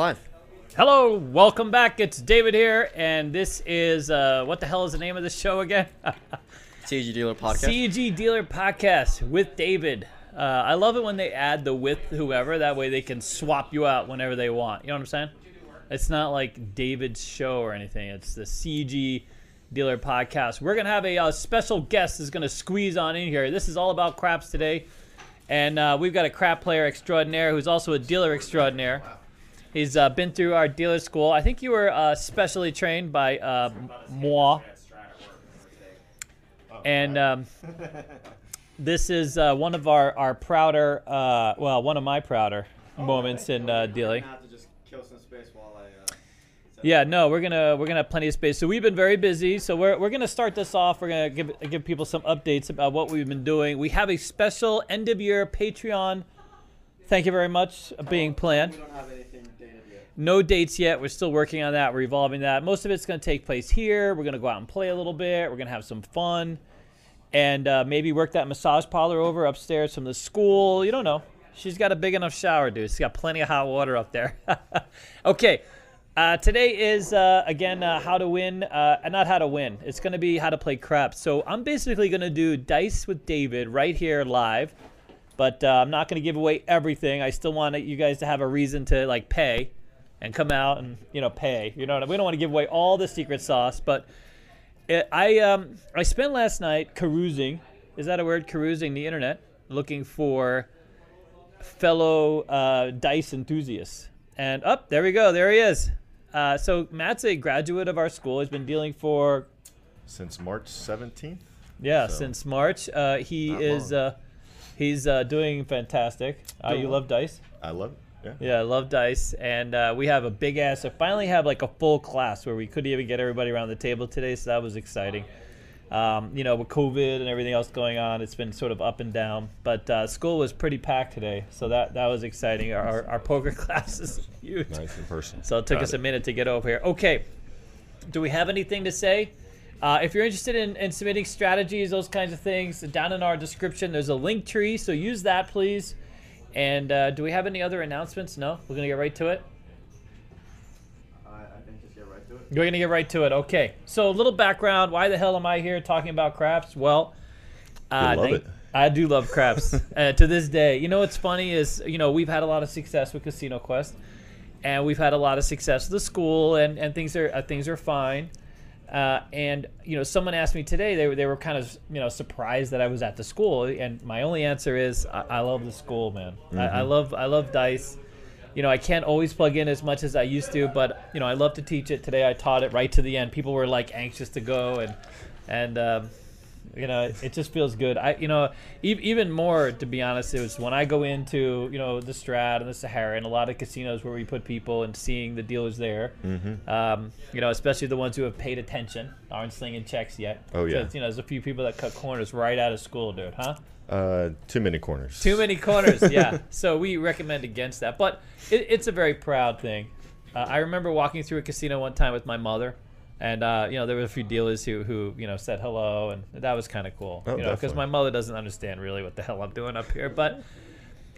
live. Hello, welcome back. It's David here, and this is uh, what the hell is the name of the show again? CG Dealer Podcast. CG Dealer Podcast with David. Uh, I love it when they add the with whoever. That way they can swap you out whenever they want. You know what I'm saying? It's not like David's show or anything. It's the CG Dealer Podcast. We're gonna have a uh, special guest that's gonna squeeze on in here. This is all about craps today, and uh, we've got a crap player extraordinaire who's also a dealer extraordinaire. He's uh, been through our dealer school. I think you were uh, specially trained by uh, moi. And um, this is uh, one of our, our prouder, uh, well, one of my prouder moments in uh, dealing. Yeah, no, we're gonna we're gonna have plenty of space. So we've been very busy. So we're, we're gonna start this off. We're gonna give give people some updates about what we've been doing. We have a special end of year Patreon. Thank you very much uh, being planned. No dates yet. We're still working on that. We're evolving that. Most of it's going to take place here. We're going to go out and play a little bit. We're going to have some fun. And uh, maybe work that massage parlor over upstairs from the school. You don't know. She's got a big enough shower, dude. She's got plenty of hot water up there. okay. Uh, today is, uh, again, uh, how to win. Uh, not how to win. It's going to be how to play crap. So I'm basically going to do Dice with David right here live. But uh, I'm not going to give away everything. I still want you guys to have a reason to, like, pay and come out and you know pay. You know, we don't want to give away all the secret sauce, but it, I um I spent last night carousing. Is that a word? Carousing the internet, looking for fellow uh, dice enthusiasts. And up oh, there we go. There he is. Uh, so Matt's a graduate of our school. He's been dealing for since March 17th. Yeah, so since March. Uh, he is uh, he's uh, doing fantastic. Uh, you love dice. I love it. Yeah. yeah, I love dice, and uh, we have a big ass. I finally have like a full class where we couldn't even get everybody around the table today, so that was exciting. Um, you know, with COVID and everything else going on, it's been sort of up and down. But uh, school was pretty packed today, so that that was exciting. Our, our poker class is huge. Nice in person. So it took Got us it. a minute to get over here. Okay, do we have anything to say? Uh, if you're interested in, in submitting strategies, those kinds of things, down in our description, there's a link tree, so use that, please. And uh, do we have any other announcements? No? We're going to get right to it? I, I think just get right to it. We're going to get right to it. Okay. So, a little background. Why the hell am I here talking about craps? Well, uh, love nin- it. I do love craps uh, to this day. You know what's funny is, you know, we've had a lot of success with Casino Quest, and we've had a lot of success with the school, and, and things are uh, things are fine. Uh, and you know, someone asked me today. They were they were kind of you know surprised that I was at the school, and my only answer is I, I love the school, man. I, I love I love dice. You know, I can't always plug in as much as I used to, but you know, I love to teach it. Today, I taught it right to the end. People were like anxious to go, and and um, you know, it, just feels good. I, you know, e- even more to be honest, it was when I go into, you know, the Strat and the Sahara and a lot of casinos where we put people and seeing the dealers there. Mm-hmm. Um, you know, especially the ones who have paid attention, aren't slinging checks yet. Oh, yeah. You know, there's a few people that cut corners right out of school, dude, huh? Uh, too many corners. Too many corners, yeah. So we recommend against that, but it, it's a very proud thing. Uh, I remember walking through a casino one time with my mother, and uh, you know there were a few dealers who who you know said hello, and that was kind of cool. Oh, you know, because my mother doesn't understand really what the hell I'm doing up here, but.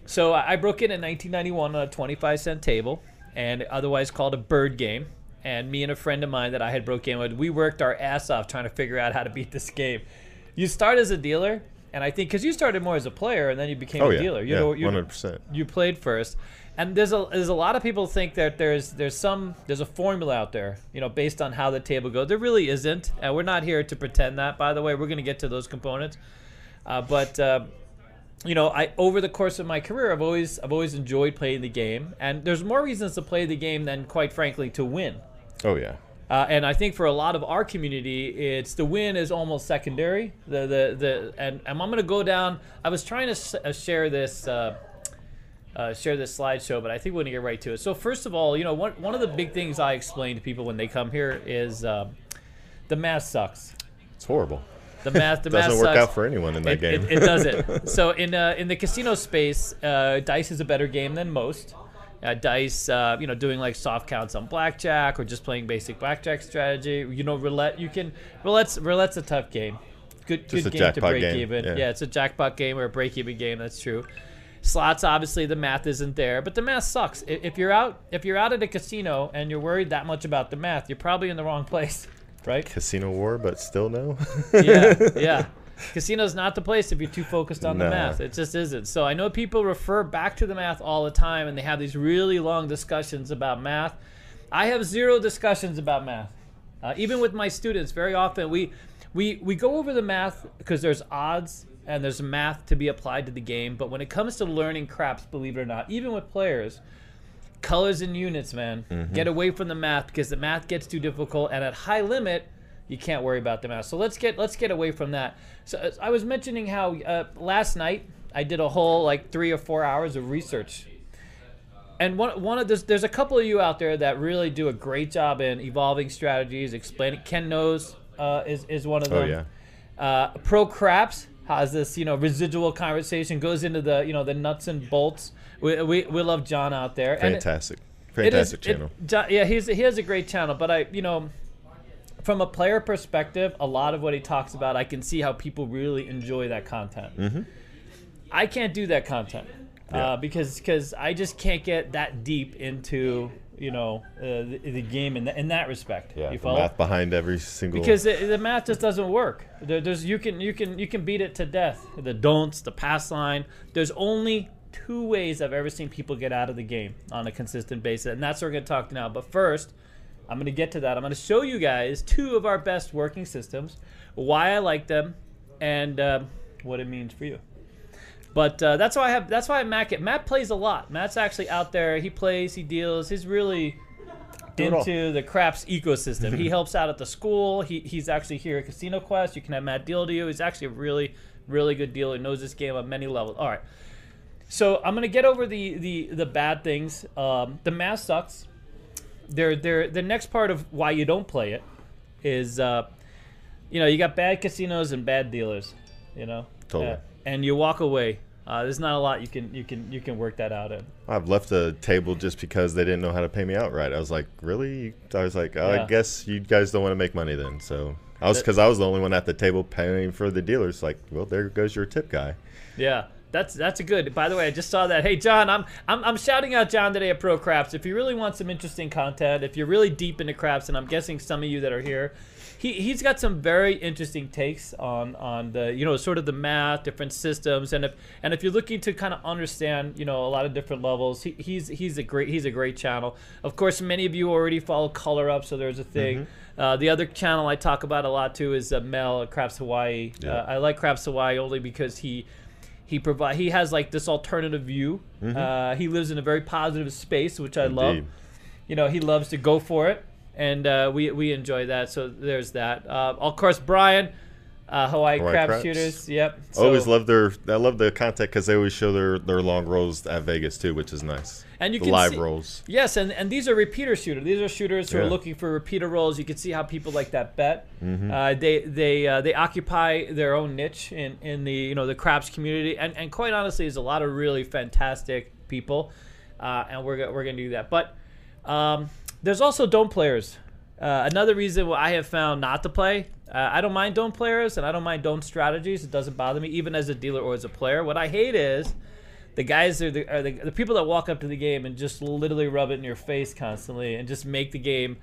So I broke in in 1991 on a 25 cent table, and otherwise called a bird game. And me and a friend of mine that I had broke in with, we worked our ass off trying to figure out how to beat this game. You start as a dealer, and I think because you started more as a player, and then you became Oh a yeah. dealer. You yeah. know, you, 100%. you played first and there's a there's a lot of people think that there's there's some there's a formula out there you know based on how the table goes there really isn't and we're not here to pretend that by the way we're going to get to those components uh, but uh, you know i over the course of my career i've always i've always enjoyed playing the game and there's more reasons to play the game than quite frankly to win Oh yeah. uh, and I think for a lot of our community, it's the win is almost secondary. The the the and, and I'm gonna go down. I was trying to s- uh, share this. Uh, uh, share this slideshow, but I think we're gonna get right to it. So first of all, you know, one one of the big things I explain to people when they come here is um, the math sucks. It's horrible. The math, the math Doesn't work sucks. out for anyone in that It, game. it, it doesn't. so in uh, in the casino space, uh, dice is a better game than most. Uh, dice, uh, you know, doing like soft counts on blackjack or just playing basic blackjack strategy. You know, roulette. You can roulette's roulette's a tough game. Good, Just good game to break game, even. yeah. Yeah. it's a jackpot game or a break even game. That's true. Slots, obviously, the math isn't there, but the math sucks. If you're out, if you're out at a casino and you're worried that much about the math, you're probably in the wrong place, right? Casino war, but still no. yeah, yeah. Casino's not the place if you're too focused on the math. It just isn't. So I know people refer back to the math all the time, and they have these really long discussions about math. I have zero discussions about math. Uh, even with my students, very often we we we go over the math because there's odds and there's math to be applied to the game. But when it comes to learning craps, believe it or not, even with players, colors and units, man, get away from the math because the math gets too difficult. And at high limit, you can't worry about the math. So let's get let's get away from that. So uh, I was mentioning how uh, last night I did a whole like three or four hours of research and one one of this, there's a couple of you out there that really do a great job in evolving strategies, explaining. Ken knows uh, is is one of them. Oh, them. yeah. Uh, Pro Craps has this you know residual conversation goes into the you know the nuts and bolts. We we, we love John out there. And it- Fantastic. it is- Fantastic it- channel. Jo- yeah, he's he has a great channel, but I you know. From a player perspective, a lot of what he talks about, I can see how people really enjoy that content. Mm-hmm. I can't do that content Yeah. uh, because because I just can't get that deep into you know uh, the, the game in, th- in that respect. yeah. you the follow? math behind every single. because the, the math just doesn't work. There, there's you can you can you can beat it to death. The don'ts, the pass line. There's only two ways I've ever seen people get out of the game on a consistent basis, and that's what we're going to talk now. But first, I'm going to get to that. I'm going to show you guys two of our best working systems, why I like them, and uh, what it means for you. But uh, that's why I have. That's why Matt. Matt plays a lot. Matt's actually out there. He plays. He deals. He's really it into the craps ecosystem. he helps out at the school. He, he's actually here at Casino Quest. You can have Matt deal to you. He's actually a really, really good dealer. Knows this game on many levels. All right. So I'm gonna get over the the the bad things. Um, the math sucks. They're, they're, the next part of why you don't play it is, uh, you know, you got bad casinos and bad dealers. You know, Totally. Uh, and you walk away. Uh, there's not a lot you can you can you can work that out in. I've left a table just because they didn't know how to pay me out right. I was like, really? I was like, oh, Yeah. I guess you guys don't want to make money then. So I was because I was the only one at the table paying for the dealers. Like, well, there goes your tip guy. Yeah, that's that's a good. By the way, I just saw that. Hey, John, I'm I'm, I'm shouting out John today at Pro Craps. If you really want some interesting content, if you're really deep into craps, and I'm guessing some of you that are here, he he's got some very interesting takes on on the you know sort of the math, different systems, and if and if you're looking to kind of understand you know a lot of different levels, he, he's he's a great he's a great channel. Of course, many of you already follow Color Up, so there's a thing. Uh, the other channel I talk about a lot too is uh, Mel at Craps Hawaii. Yeah. Uh, I like Craps Hawaii only because he he provide he has like this alternative view. Uh, he lives in a very positive space, which I love. You know, he loves to go for it, and uh, we we enjoy that. So there's that. Uh, of course, Brian, uh, Hawaii, Hawaii Crab Craps. Shooters. Yep. So, always love their. I love the content because they always show their their long rolls at Vegas too, which is nice. And you the can live see- rolls. Yes, and, and these are repeater shooters. These are shooters who are looking for repeater rolls. You can see how people like that bet. Mm-hmm. Uh, they they uh, they occupy their own niche in, in the you know the craps community, and, and quite honestly, there's a lot of really fantastic people, uh, and we're we're gonna do that. But um, there's also don't players. Uh, another reason why I have found not to play. Uh, I don't mind don't players, and I don't mind don't strategies. It doesn't bother me, even as a dealer or as a player. What I hate is the guys are the, are the the people that walk up to the game and just literally rub it in your face constantly and just make the game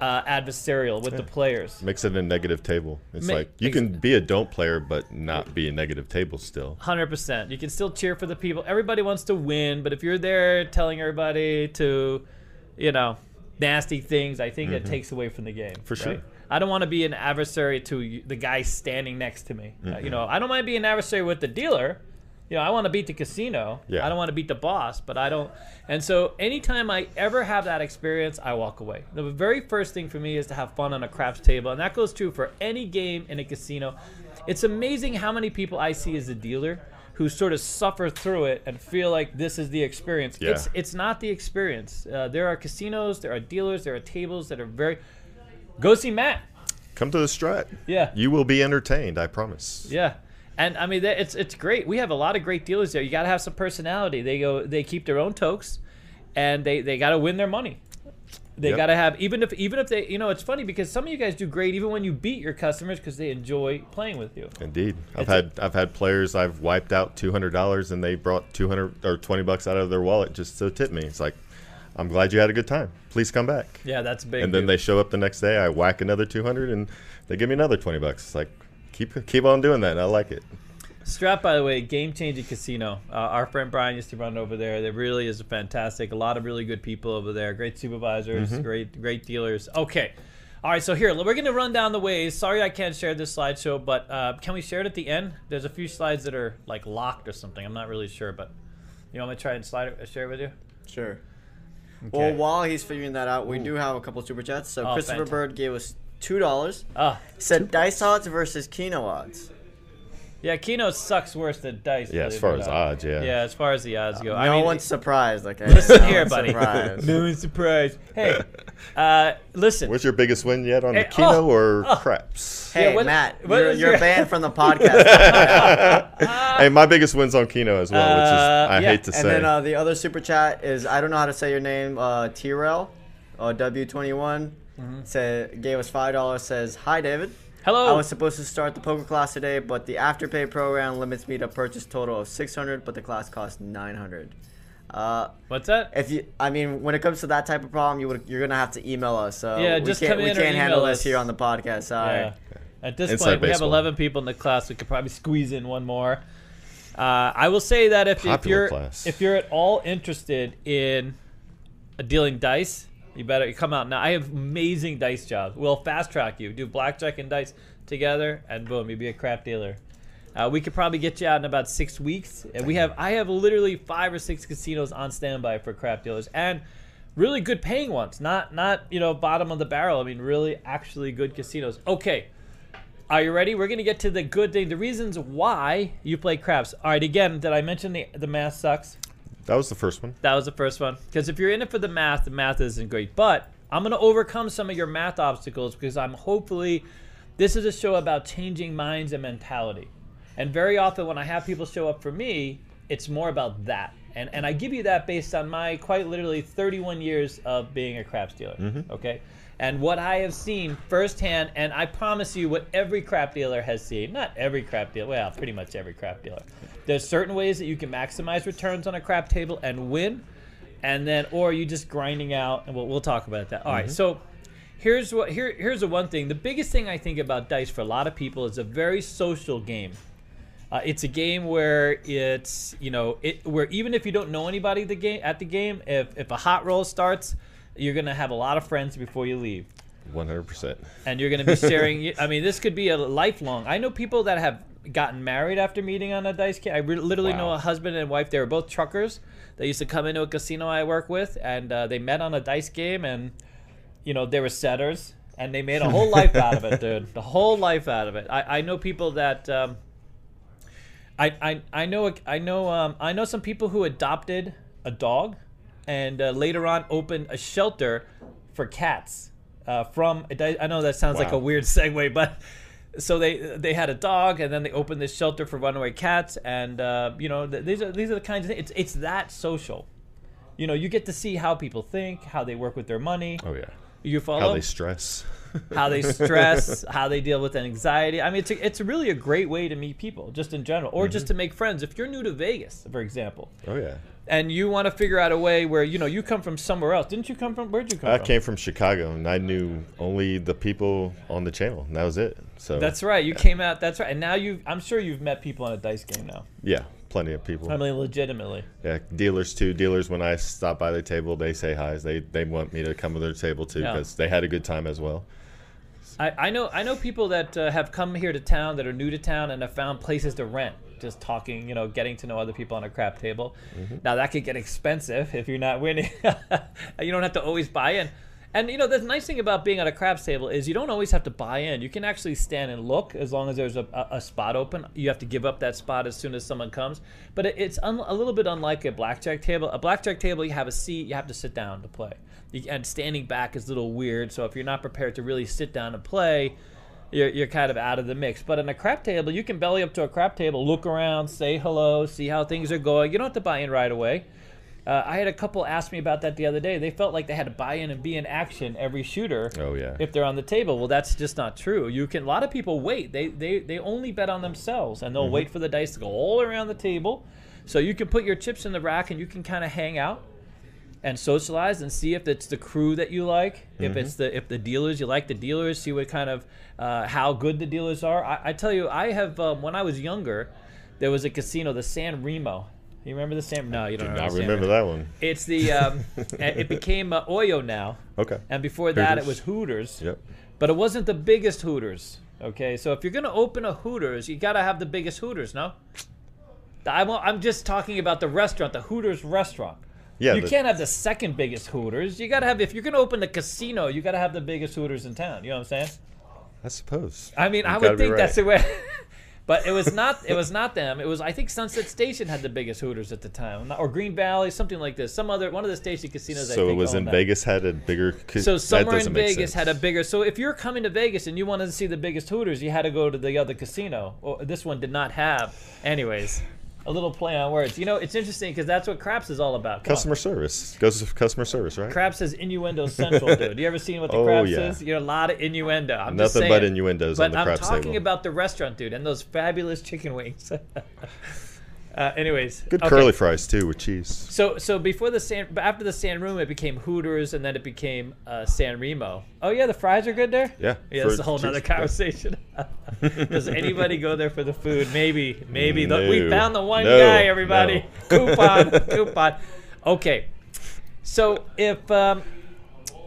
uh, adversarial with the players. Makes it a negative table. It's Ma- like you can be a don't player, but not be a negative table still. Hundred percent. You can still cheer for the people. Everybody wants to win, but if you're there telling everybody to, you know, nasty things, I think that takes away from the game. Mm-hmm. For sure. I don't want to be an adversary to the guy standing next to me. Uh, you know, I don't mind being an adversary with the dealer. You know, I want to beat the casino. Yeah. I don't want to beat the boss, but I don't. And so, anytime I ever have that experience, I walk away. The very first thing for me is to have fun on a craps table, and that goes true for any game in a casino. It's amazing how many people I see as a dealer who sort of suffer through it and feel like this is the experience. Yeah. It's it's not the experience. Uh, there are casinos, there are dealers, there are tables that are very. Go see Matt. Come to the strat. Yeah. You will be entertained, I promise. Yeah. And I mean, it's it's great. We have a lot of great dealers there. You got to have some personality. They go, they keep their own tokes, and they they got to win their money. They Yep. got to have even if even if they you know it's funny because some of you guys do great even when you beat your customers because they enjoy playing with you. Indeed, I've It's had I've had players I've wiped out two hundred dollars and they brought two hundred or twenty bucks out of their wallet just to tip me. It's like, I'm glad you had a good time. Please come back. Yeah, that's big. and then dude. they show up the next day. I whack another two hundred and they give me another twenty bucks. It's like, keep keep on doing that. I like it. Strat, by the way, game changing casino. Uh, our friend Brian used to run over there. There really is a fantastic. A lot of really good people over there. Great supervisors, Mm-hmm. great great dealers. Okay. All right, so here we're going to run down the ways. Sorry, I can't share this slideshow, but uh, can we share it at the end? There's a few slides that are like locked or something. I'm not really sure, but you want me to try and slide it, share it with you? Sure. Okay. Well, while he's figuring that out, we do have a couple super chats. So Oh, Christopher fantastic. Bird gave us two dollars. Ah, Said dice odds versus Keno odds. Yeah, Keno sucks worse than dice. Yeah, as far as not. odds, yeah. Yeah, as far as the odds go. no I mean, one's surprised. Okay. Listen No here, one's buddy. surprised. No one's surprised. Hey, uh, listen. What's your biggest win yet on Hey, the Keno oh, or oh. craps? Hey, Yeah, what- Matt, what you're, you're your- banned from the podcast. hey, my biggest win's on Keno as well, which is Uh, I yeah. hate to and say. And then uh, the other super chat is I don't know how to say your name. Uh, Tyrell, uh, W21, Mm-hmm. said gave us five dollars. Says hi, David. Hello. I was supposed to start the poker class today, but the afterpay program limits me to purchase total of 600, but the class costs 900. Uh, What's that? if you, I mean, when it comes to that type of problem, you would, you're gonna have to email us. So Yeah, we just can't, come we in or can't handle email this us. here on the podcast. Sorry. Yeah. At this Inside point, we have 11 people in the class. We could probably squeeze in one more. Uh, I will say that if, if you're class. if you're at all interested in dealing dice, you better come out now. I have amazing dice jobs. We'll fast track you. Do blackjack and dice together, and boom, you'll be a crap dealer. Uh, we could probably get you out in about six weeks. And we have I have literally five or six casinos on standby for crap dealers and really good paying ones. Not not you know bottom of the barrel. I mean really actually good casinos. Okay. Are you ready? We're gonna get to the good thing, the reasons why you play craps. All right, again, did I mention the the math sucks? That was the first one. That was the first one. Because if you're in it for the math, the math isn't great. But I'm going to overcome some of your math obstacles because I'm hopefully, this is a show about changing minds and mentality. And very often when I have people show up for me, it's more about that. And, and I give you that based on my quite literally 31 years of being a craps dealer. Mm-hmm. Okay? And what I have seen firsthand, and I promise you what every crap dealer has seen, not every crap dealer, well, pretty much every crap dealer. There's certain ways that you can maximize returns on a crap table and win, and then, or you just grinding out, and we'll, we'll talk about that. All right, so here's what here here's the one thing. The biggest thing I think about dice for a lot of people is a very social game. Uh, it's a game where it's you know it where even if you don't know anybody the game at the game, if if a hot roll starts, you're gonna have a lot of friends before you leave One hundred percent. and you're going to be sharing. I mean, this could be a lifelong. I know people that have gotten married after meeting on a dice game. I re- literally know a husband and wife. They were both truckers. They used to come into a casino I work with, and uh, they met on a dice game, and you know they were setters, and they made a whole life out of it, dude. The whole life out of it. I, I know people that. Um, I, I, I know I know um, I know some people who adopted a dog, and uh, later on opened a shelter for cats. Uh, from I know that sounds like a weird segue, but so they they had a dog, and then they opened this shelter for runaway cats, and uh, you know th- these are these are the kinds of things. It's it's that social. You know, you get to see how people think, how they work with their money. Oh yeah. You follow How they stress. how they stress, how they deal with anxiety. I mean, it's a, it's really a great way to meet people, just in general, or just to make friends. If you're new to Vegas, for example, oh yeah. And you want to figure out a way where you know you come from somewhere else. Didn't you come from? Where'd you come I from? I came from Chicago, and I knew only the people on the channel, and that was it. So That's right. You came out. That's right. And now you, I'm sure you've met people on a dice game now. yeah, plenty of people. I mean, legitimately. Yeah, dealers too. Dealers when I stop by the table, they say hi. They they want me to come to their table too Yeah. because they had a good time as well. I, I know I know people that uh, have come here to town that are new to town and have found places to rent. Just talking, you know, getting to know other people on a crap table. Mm-hmm. Now that could get expensive if you're not winning. you don't have to always buy in. And you know, the nice thing about being at a craps table is you don't always have to buy in. You can actually stand and look as long as there's a, a, a spot open. You have to give up that spot as soon as someone comes. But it, it's un, a little bit unlike a blackjack table. A blackjack table, you have a seat, you have to sit down to play. You, and standing back is a little weird. So if you're not prepared to really sit down and play, you're, you're kind of out of the mix. But on a crap table, you can belly up to a crap table, look around, say hello, see how things are going. You don't have to buy in right away. Uh, I had a couple ask me about that the other day. They felt like they had to buy in and be in action every shooter. Oh, yeah. If they're on the table, well, that's just not true. You can. A lot of people wait. They they they only bet on themselves, and they'll Mm-hmm. wait for the dice to go all around the table. So you can put your chips in the rack, and you can kind of hang out and socialize and see if it's the crew that you like, if it's the if the dealers you like the dealers, see what kind of uh, how good the dealers are. I, I tell you, I have um, when I was younger, there was a casino, the San Remo. You remember the San? No, you don't Do remember not the San remember Remo. that one. It's the um, it became uh, Oyo now, Okay. and before that it was Hooters. Yep. But it wasn't the biggest Hooters. Okay, so if you're gonna open a Hooters, you gotta have the biggest Hooters, no? I'm, I'm just talking about the restaurant, the Hooters restaurant. Yeah. you the- can't have the second biggest Hooters. You gotta have if you're gonna open a casino, you gotta have the biggest Hooters in town. You know what I'm saying? I suppose. I mean, You I would think that's the way. but it was not. It was not them. It was I think Sunset Station had the biggest Hooters at the time, or Green Valley, something like this. Some other one of the station casinos. I So it was in that. Vegas had a bigger. ca- So somewhere in Vegas had a bigger. So if you're coming to Vegas and you wanted to see the biggest Hooters, you had to go to the other casino. Or this one did not have. Anyways, a little play on words. You know, it's interesting because that's what Craps is all about. Come on. customer service. Goes to customer service, right? Craps says innuendo central, dude. You ever seen what the Oh, Craps yeah. is? You know, a lot of innuendo. I'm just Nothing but innuendos But on the I'm craps talking table. about the restaurant, dude, and those fabulous chicken wings. uh, anyways, Good okay. curly fries too with cheese. So, so before the San, after the San Remo, it became Hooters, and then it became uh, San Remo. Oh yeah, the fries are good there. Yeah, yeah, that's a whole cheese, nother conversation. Does anybody go there for the food? Maybe, maybe. The, we found the one No, guy. Everybody, no. coupon, coupon. Okay, so if um,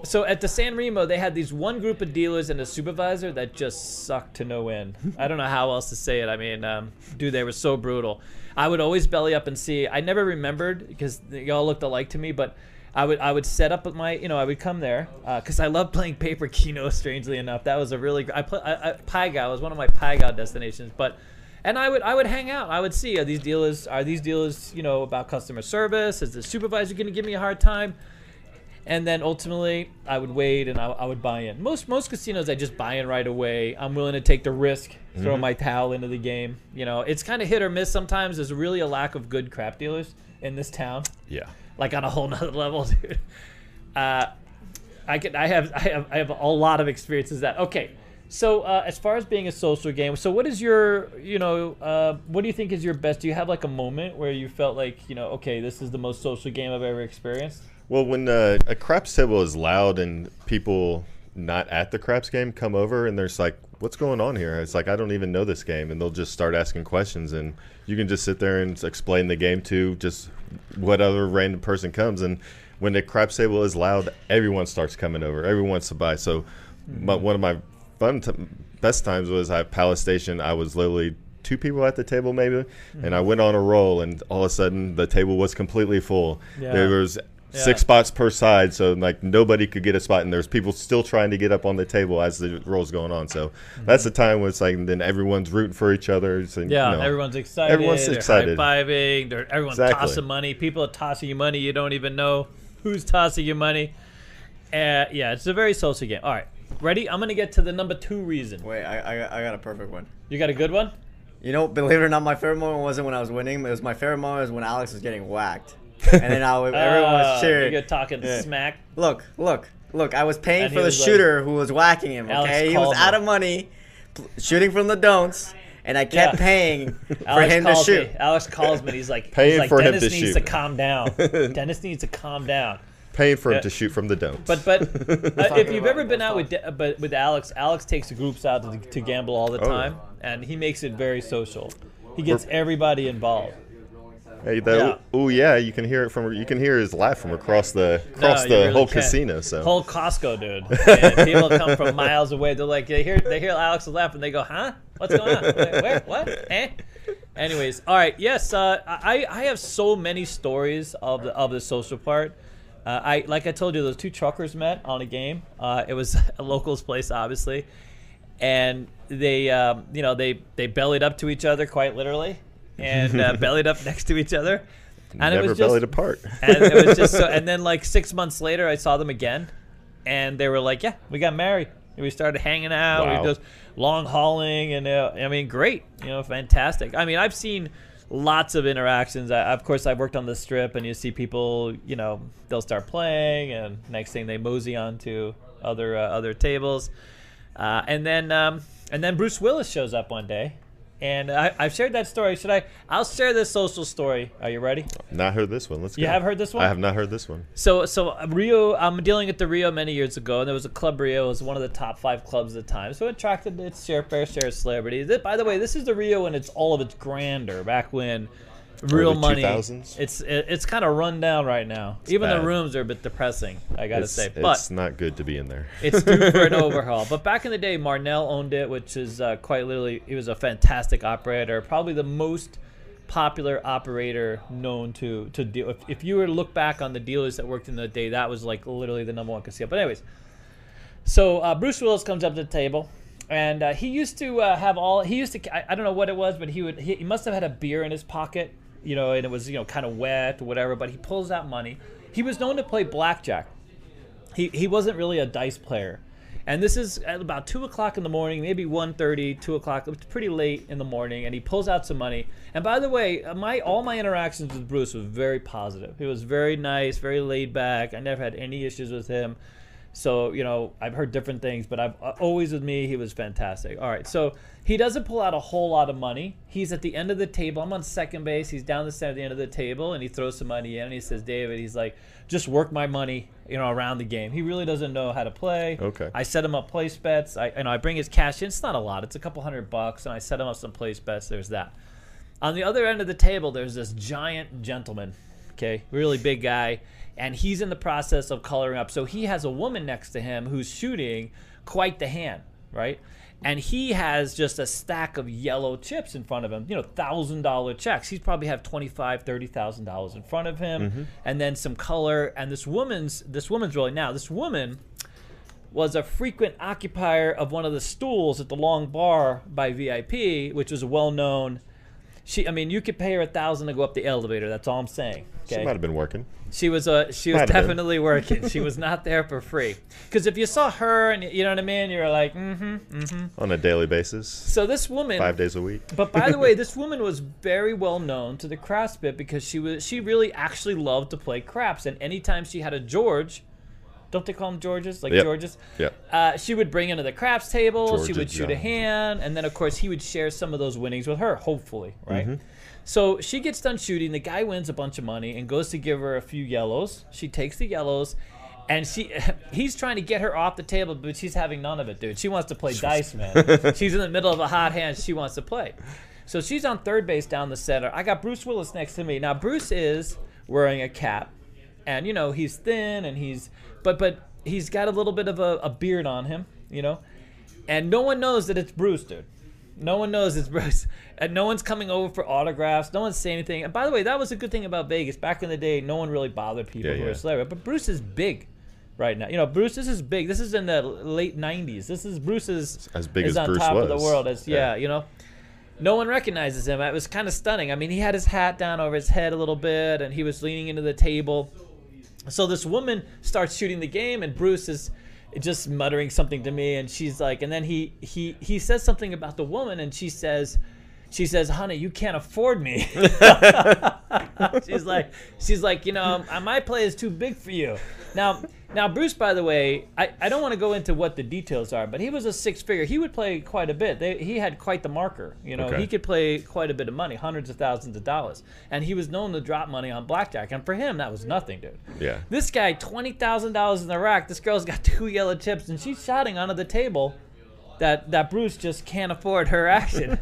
so at the San Remo, they had these one group of dealers and a supervisor that just sucked to no end. I don't know how else to say it. I mean, um, dude, they were so brutal. I would always belly up and see. I never remembered because y'all looked alike to me, but. I would I would set up my you know I would come there uh, because I love playing paper keno. Strangely enough, that was a really I play I, I, Pai Gow was one of my Pai Gow destinations. But and I would I would hang out. I would see are these dealers are these dealers you know about customer service? Is the supervisor going to give me a hard time? And then ultimately I would wait and I, I would buy in. Most most casinos I just buy in right away. I'm willing to take the risk, throw my towel into the game. You know, it's kind of hit or miss sometimes. There's really a lack of good crap dealers in this town, Yeah. like on a whole nother level, dude. Uh, I could I have I have I have a lot of experiences that okay. So uh, as far as being a social game, so what is your you know uh, what do you think is your best? Do you have like a moment where you felt like you know okay this is the most social game I've ever experienced? Well, when uh, a craps table is loud and people not at the craps game come over and there's like, what's going on here? It's like I don't even know this game, and they'll just start asking questions, and you can just sit there and explain the game to just what other random person comes. And when the craps table is loud, everyone starts coming over. Everyone wants to buy. So, my, one of my fun t- best times was at Palace Station. I was literally two people at the table maybe, and I went on a roll, and all of a sudden the table was completely full. Yeah. There was Yeah. six spots per side, so like nobody could get a spot, and there's people still trying to get up on the table as the roll's going on. So that's the time when it's like, then everyone's rooting for each other. So, Mm-hmm. Yeah, you know, everyone's excited. Everyone's they're excited. High-fiving. They're, everyone's Exactly. tossing money. People are tossing you money. You don't even know who's tossing you money. Uh, yeah, it's a very social game. All right, ready? I'm gonna get to the number two reason. Wait, I, I, got- I got a perfect one. You got a good one? You know, believe it or not, my favorite moment wasn't when I was winning. It was my favorite moment was when Alex was getting whacked, and then I would, everyone was Oh, cheering. You're talking Yeah. smack. Look, look, look! I was paying And for the was like- shooter who was whacking him. Alex Okay, he was called out me. of money, shooting from the don'ts, and I kept Yeah. paying for Alex him to shoot. me. Alex calls me. He's like, Paying he's like for him Dennis to needs shoot." to calm down. Dennis needs to calm down. paying for him Yeah. to shoot from the don'ts. But but uh, if you've ever been out with De- but with Alex, Alex takes the groups out to, to gamble all the Oh, time, and he makes it very social. He gets everybody involved. Hey, the, Yeah. oh yeah, you can hear it from you can hear his laugh from across the across you the really whole can't. casino. So Whole Costco, dude. People come from miles away. They're like, they hear they hear Alex laugh, and they go, "Huh? What's going on? Wait, Where? What? Eh?" Anyways, all right. Yes, uh, I I have so many stories of the of the social part. Uh, I like I told you, those two truckers met on a game. Uh, it was a locals place, obviously, and they um, you know they they bellied up to each other quite literally, and uh, bellied up next to each other. And never it was just, bellied apart. and it was just so. And then like six months later, I saw them again, and they were like, "Yeah, we got married. And we started hanging out. Wow. We just long hauling, and uh, I mean, great. You know, fantastic. I mean, I've seen lots of interactions. I, of course, I've worked on the strip, and you see people, you know, they'll start playing, and next thing they mosey onto other uh, other tables, uh, and then um, and then Bruce Willis shows up one day, and I, I've shared that story. Should I? I'll share this social story. Are you ready? Not heard this one. Let's You go. You have heard this one? I have not heard this one. So, so uh, Rio, I'm dealing at the Rio many years ago, and there was a club Rio. It was one of the top five clubs at the time, so it attracted its share fair share of celebrities. It- by the way, this is the Rio in its all of its grandeur. Back when real money, 2000s? it's it, it's kind of run down right now. Even the rooms are a bit depressing. I gotta it's, say, it's not good to be in there. it's due for an overhaul. But back in the day, Marnell owned it, which is uh, quite literally, he was a fantastic operator, probably the most popular operator known to to deal. If, if you were to look back on the dealers that worked in the day, that was like literally the number one casino. But anyways, so uh, Bruce Willis comes up to the table. And uh, he used to uh, have all. He used to. I, I don't know what it was, but he would. He, he must have had a beer in his pocket, you know, and it was you know kind of wet or whatever. But he pulls out money. He was known to play blackjack he, he wasn't really a dice player. And this is at about 2 o'clock in the morning, maybe 1.30, 2 o'clock. It's pretty late in the morning, and he pulls out some money. And by the way, uh, my all my interactions with Bruce was very positive. He was very nice, very laid back. I never had any issues with him. So, you know, I've heard different things, but I've uh, always with me, he was fantastic. All right, so he doesn't pull out a whole lot of money. He's at the end of the table. I'm on second base. He's down the center at the end of the table, and he throws some money in. And he says, David, he's like, just work my money, you know, around the game. He really doesn't know how to play. Okay. I set him up place bets. I, you know, I bring his cash in. It's not a lot. It's a couple hundred bucks, and I set him up some place bets. There's that. On the other end of the table, there's this giant gentleman, okay, really big guy, and he's in the process of coloring up. So he has a woman next to him who's shooting quite the hand, right? And he has just a stack of yellow chips in front of him, you know, thousand dollar checks. He's probably have twenty five, thirty thousand dollars in front of him, mm-hmm. and then some color. And this woman's this woman's really now this woman was a frequent occupier of one of the stools at the long bar by VIP, which was a well known. She, I mean, you could pay her a thousand to go up the elevator. That's all I'm saying. She might have been working. she was a she was Might definitely working. she was not there for free. Because if you saw her and you know what I mean, you're like, mm-hmm, mm-hmm. on a daily basis, So this woman, five days a week. but by the way, this woman was very well known to the craps bit because she was she really actually loved to play craps, and anytime she had a George, don't they call them Georges like Yep. Georges? Yep. Uh, she would bring into the craps table. she would shoot a hand, and then of course he would share some of those winnings with her, hopefully, right? Mm-hmm. So she gets done shooting. The guy wins a bunch of money and goes to give her a few yellows. She takes the yellows. And she, he's trying to get her off the table, but she's having none of it, dude. She wants to play dice, man. she's in the middle of a hot hand. She wants to play. So she's on third base down the center. I got Bruce Willis next to me. Now Bruce is wearing a cap, and you know he's thin and he's, but but he's got a little bit of a, a beard on him, you know, and no one knows that it's Bruce, dude. No one knows it's Bruce, and no one's coming over for autographs. No one's saying anything. And by the way, that was a good thing about Vegas. Back in the day, no one really bothered people Yeah, who were yeah. celebrity. But Bruce is big right now. You know, Bruce, this is big. This is in the late '90s. This is Bruce's As big is as on Bruce top of the was. world. As yeah, Yeah. you know. No one recognizes him. It was kind of stunning. I mean, he had his hat down over his head a little bit, and he was leaning into the table. So this woman starts shooting the game, and Bruce is just muttering something to me, and she's like, and then he he he says something about the woman, and she says, she says, "Honey, you can't afford me." she's like, she's like, you know, my play is too big for you. Now, now Bruce, by the way, I, I don't want to go into what the details are, but he was a six figure. He would play quite a bit. They, he had quite the marker. You know, Okay. he could play quite a bit of money, hundreds of thousands of dollars, and he was known to drop money on blackjack. And for him, that was nothing, dude. Yeah. This guy, twenty thousand dollars in the rack. This girl's got two yellow chips, and she's shouting onto the table that that Bruce just can't afford her action.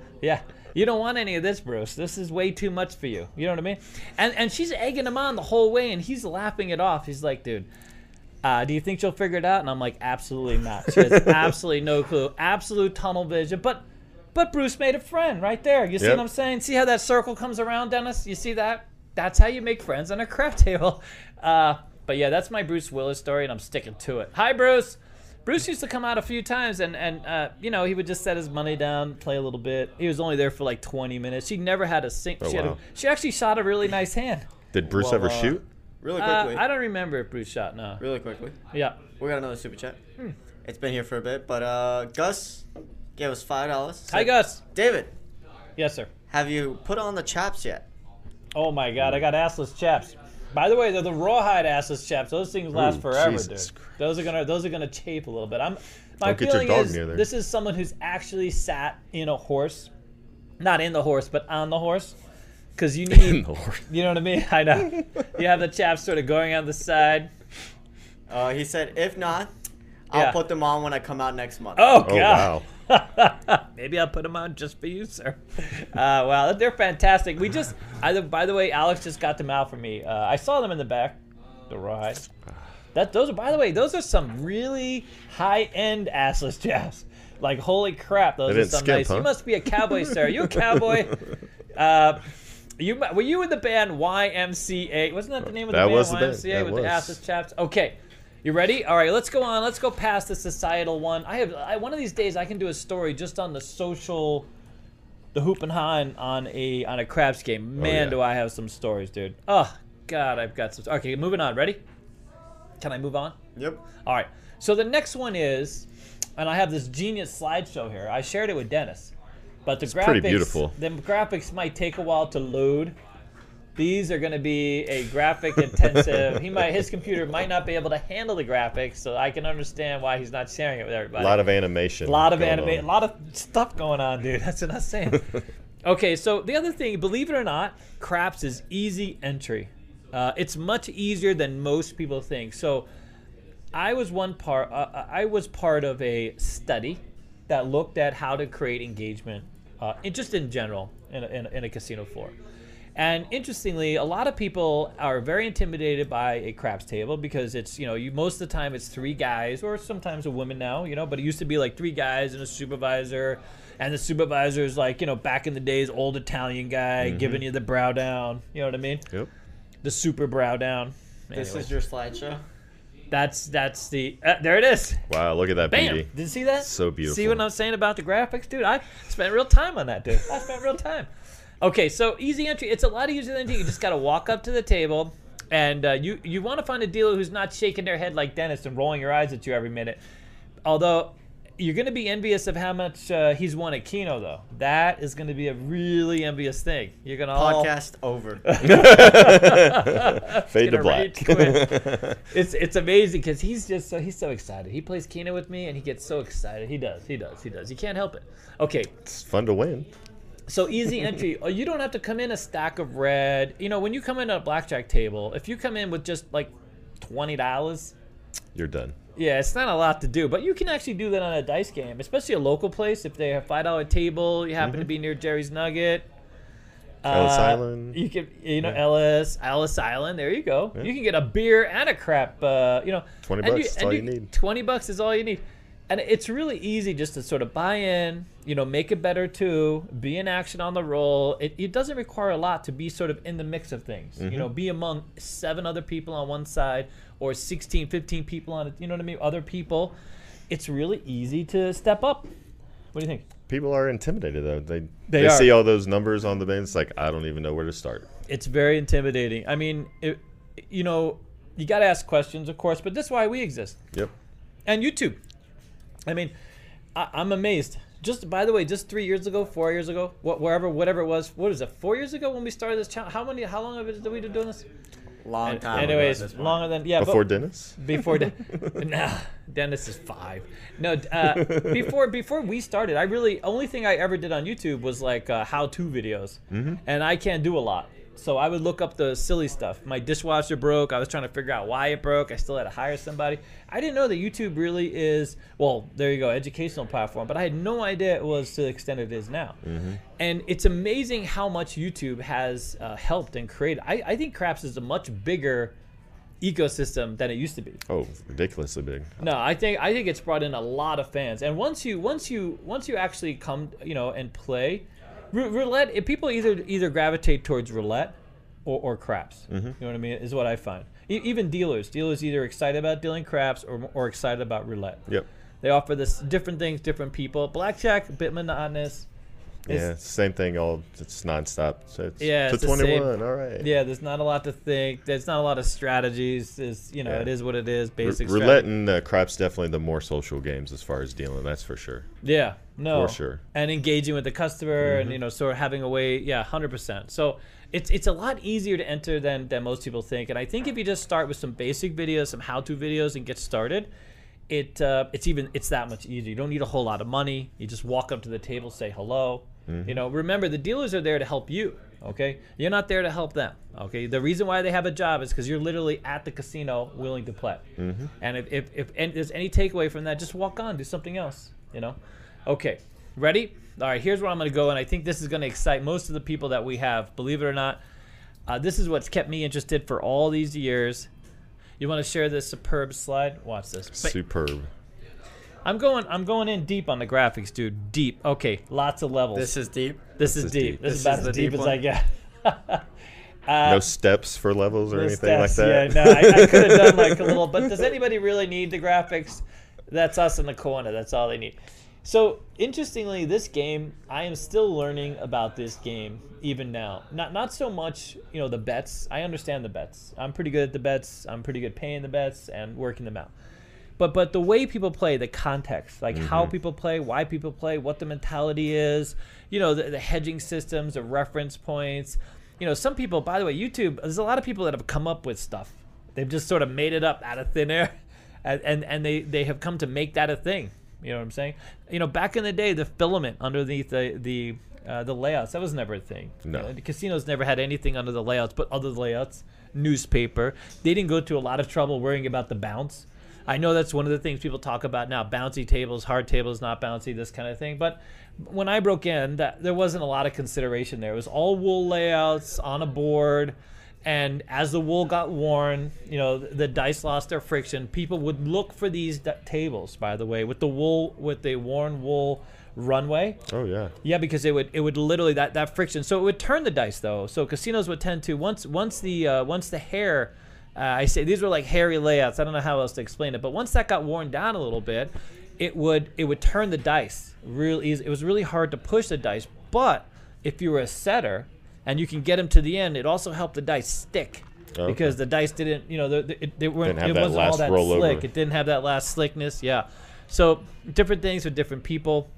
yeah, you don't want any of this, Bruce. This is way too much for you. You know what I mean? And and she's egging him on the whole way, and he's laughing it off. He's like, dude. Uh, do you think she'll figure it out? And I'm like, absolutely not. She has absolutely no clue. Absolute tunnel vision. But but Bruce made a friend right there. You see Yep. what I'm saying? See how that circle comes around, Dennis? You see that? That's how you make friends on a craps table. Uh, but yeah, that's my Bruce Willis story, and I'm sticking to it. Hi, Bruce. Bruce used to come out a few times, and and uh, you know he would just set his money down, play a little bit. He was only there for like 20 minutes. She never had a sink. Oh, she, had wow. she actually shot a really nice hand. Did Bruce Well, ever uh, shoot? Really Uh, quickly. I don't remember if Bruce shot. No. really quickly. Yeah. We got another super chat. Hmm. It's been here for a bit, but uh, Gus gave us five dollars. Hi, Gus. David, Yes, sir. have you put on the chaps yet? Oh my god, I got assless chaps. By the way, they're the rawhide assless chaps. Those things last Ooh, forever, Jesus dude. Christ. Those are gonna those are gonna chafe a little bit. I'm my Don't get your feeling dog is near there. this is someone who's actually sat in a horse, not in the horse, but on the horse, because you need. Lord. You know what I mean? I know. you have the chaps sort of going on the side. Uh, he said, if not, I'll Yeah. put them on when I come out next month. Oh Oh wow. Maybe I'll put them on just for you, sir. Uh, well, they're fantastic. We just, I, by the way, Alex just got them out for me. Uh, I saw them in the back, the rawhide. That those are, by the way, those are some really high-end assless chaps. Like holy crap, those are some skimp, nice. huh? You must be a cowboy, sir. Are you a cowboy? Uh, you were you in the band YMCA? Wasn't that the name of the That band? was the band. YMCA That with was. the assless chaps. Okay, you ready? All right, let's go on. Let's go past the societal one. I have I, one of these days I can do a story just on the social, the hoop and han on a on a craps game. Oh, Man, yeah. do I have some stories, dude. Oh God, I've got some. Okay, moving on. Ready? Can I move on? Yep. All right. So the next one is, and I have this genius slideshow here. I shared it with Dennis, but the graphics, pretty beautiful. The graphics might take a while to load. These are going to be a graphic intensive. he might his computer might not be able to handle the graphics, so I can understand why he's not sharing it with everybody. A lot of animation. A lot of animation. a lot of stuff going on, dude. That's what I'm saying. okay, so the other thing, believe it or not, craps is easy entry. Uh, it's much easier than most people think. So, I was one part. Uh, I was part of a study that looked at how to create engagement, uh, in, just in general, in a, in, a, in a casino floor. And interestingly, a lot of people are very intimidated by a craps table because it's you know you most of the time it's three guys or sometimes a woman now you know but it used to be like three guys and a supervisor, and the supervisor is like you know back in the days old Italian guy giving you the brow down you know what I mean Yep. the super brow down. This Anyways, is your slideshow. that's that's the uh, there it is. Wow, look at that Bam! beauty. Did you see that? So beautiful. See what I'm saying about the graphics, dude? I spent real time on that, dude. I spent real time. Okay, so easy entry. It's a lot easier than you. You just got to walk up to the table, and uh, you you want to find a dealer who's not shaking their head like Dennis and rolling your eyes at you every minute. Although you're going to be envious of how much uh, he's won at Keno, though. That is going to be a really envious thing. You're going to all Podcast over. Fade to gonna black. it's it's amazing because he's just so he's so excited. He plays Keno with me and he gets so excited. He does, he does, he does. You can't help it. Okay, it's fun to win. So easy entry. Oh, you don't have to come in a stack of red. You know, when you come in at a blackjack table, if you come in with just like twenty dollars, You're done. yeah, it's not a lot to do. But you can actually do that on a dice game, especially a local place. If they have five dollar table, you happen to be near Jerry's Nugget. Ellis Uh, Island. You can, you know, Ellis, Ellis Island. There you go. You can get a beer and a crap. Uh, you know, 20 and bucks is all you need. Twenty bucks is all you need, and it's really easy just to sort of buy in. You know, make it better too. Be in action on the roll. It, it doesn't require a lot to be sort of in the mix of things. Mm-hmm. You know, be among seven other people on one side or 16, 15 people on it. You know what I mean? Other people. It's really easy to step up. What do you think? People are intimidated though. They They they, see all those numbers on the. It's like I don't even know where to start. it's very intimidating. I mean, it, you know, you got to ask questions, of course, but that's why we exist. Yep. And YouTube. I mean, I, I'm amazed. Just by the way, just three years ago, four years ago, what, wherever, whatever it was, what is it? Four years ago when we started this channel. How many? How long have it, did we been doing this? Long time. ago Anyways, this longer than yeah. but- Before Dennis. before De- nah, Dennis is five. No, uh, before before we started, I really only thing I ever did on YouTube was like uh, how-to videos, and I can't do a lot. So I would look up the silly stuff. My dishwasher broke. I was trying to figure out why it broke. I still had to hire somebody. I didn't know that YouTube really is well. There you go, educational platform. But I had no idea it was to the extent it is now. And it's amazing how much YouTube has uh, helped and created. I, I think Craps is a much bigger ecosystem than it used to be. Oh, ridiculously big. No, I think I think it's brought in a lot of fans, and once you once you once you actually come, you know, and play roulette, if people either either gravitate towards roulette or, or craps. Mm-hmm. You know what I mean? Is what I find. E- even dealers, dealers either excited about dealing craps or or excited about roulette. Yep. They offer this different things, different people. Blackjack, a bit monotonous. It's- Yeah, same thing. All it's nonstop. So it's Yeah, it's same. 21. All right. Yeah, there's not a lot to think. There's not a lot of strategies. Is you know, Yeah. it is what it is. R- Basic roulette strategy. and uh, craps definitely the more social games as far as dealing. That's for sure. Yeah, no, For sure. and engaging with the customer, and you know, sort of having a way. Yeah, hundred percent. So it's it's a lot easier to enter than than most people think. And I think if you just start with some basic videos, some how-to videos, and get started, it uh, it's even it's that much easier. You don't need a whole lot of money. You just walk up to the table, say hello. You know, remember the dealers are there to help you. Okay, you're not there to help them. Okay, the reason why they have a job is because you're literally at the casino willing to play. And if if, if and there's any takeaway from that, just walk on, do something else. You know. Okay, ready? All right, here's where I'm going to go, and I think this is going to excite most of the people that we have. Believe it or not, uh, this is what's kept me interested for all these years. You want to share this superb slide? Watch this. Superb. I'm going. I'm going in deep on the graphics, dude. Deep. Okay, lots of levels. This is deep. this, is, is deep. deep. This, This is about is as deep deep as? I get. Uh, no steps for levels or no anything like that. Yeah, no, I, I could have done like a little. But does anybody really need the graphics? That's us in the corner. That's all they need. So interestingly, this game, I am still learning about this game even now. Not not so much, you know, the bets. I understand the bets. I'm pretty good at the bets. I'm pretty good paying the bets and working them out. But but the way people play, the context, like how people play, why people play, what the mentality is, you know, the, the hedging systems, the reference points. You know, some people, by the way, YouTube. There's a lot of people that have come up with stuff. They've just sort of made it up out of thin air, and and, and they they have come to make that a thing. You know what I'm saying? You know, back in the day, the filament underneath the the uh, the layouts that was never a thing. No. You know, the casinos never had anything under the layouts but other layouts. Newspaper. They didn't go to a lot of trouble worrying about the bounce. I know that's one of the things people talk about now: bouncy tables, hard tables, not bouncy, this kind of thing. But when I broke in, that there wasn't a lot of consideration there. It was all wool layouts on a board, and as the wool got worn, you know, the, the dice lost their friction. People would look for these d- tables, by the way, with the wool, with the worn wool runway. Oh yeah. Yeah, because it would it would literally that that friction. So it would turn the dice though. So casinos would tend to once once the uh, once the hair. Uh, I say these were like hairy layouts. I don't know how else to explain it, but once that got worn down a little bit, it would it would turn the dice real easy. It was really hard to push the dice, but if you were a setter and you can get them to the end, it also helped the dice stick. Okay. Because the dice didn't, you know, the, the, it, they weren't, it wasn't all that rollover. slick. It didn't have that last slickness. Yeah. So different things for different people.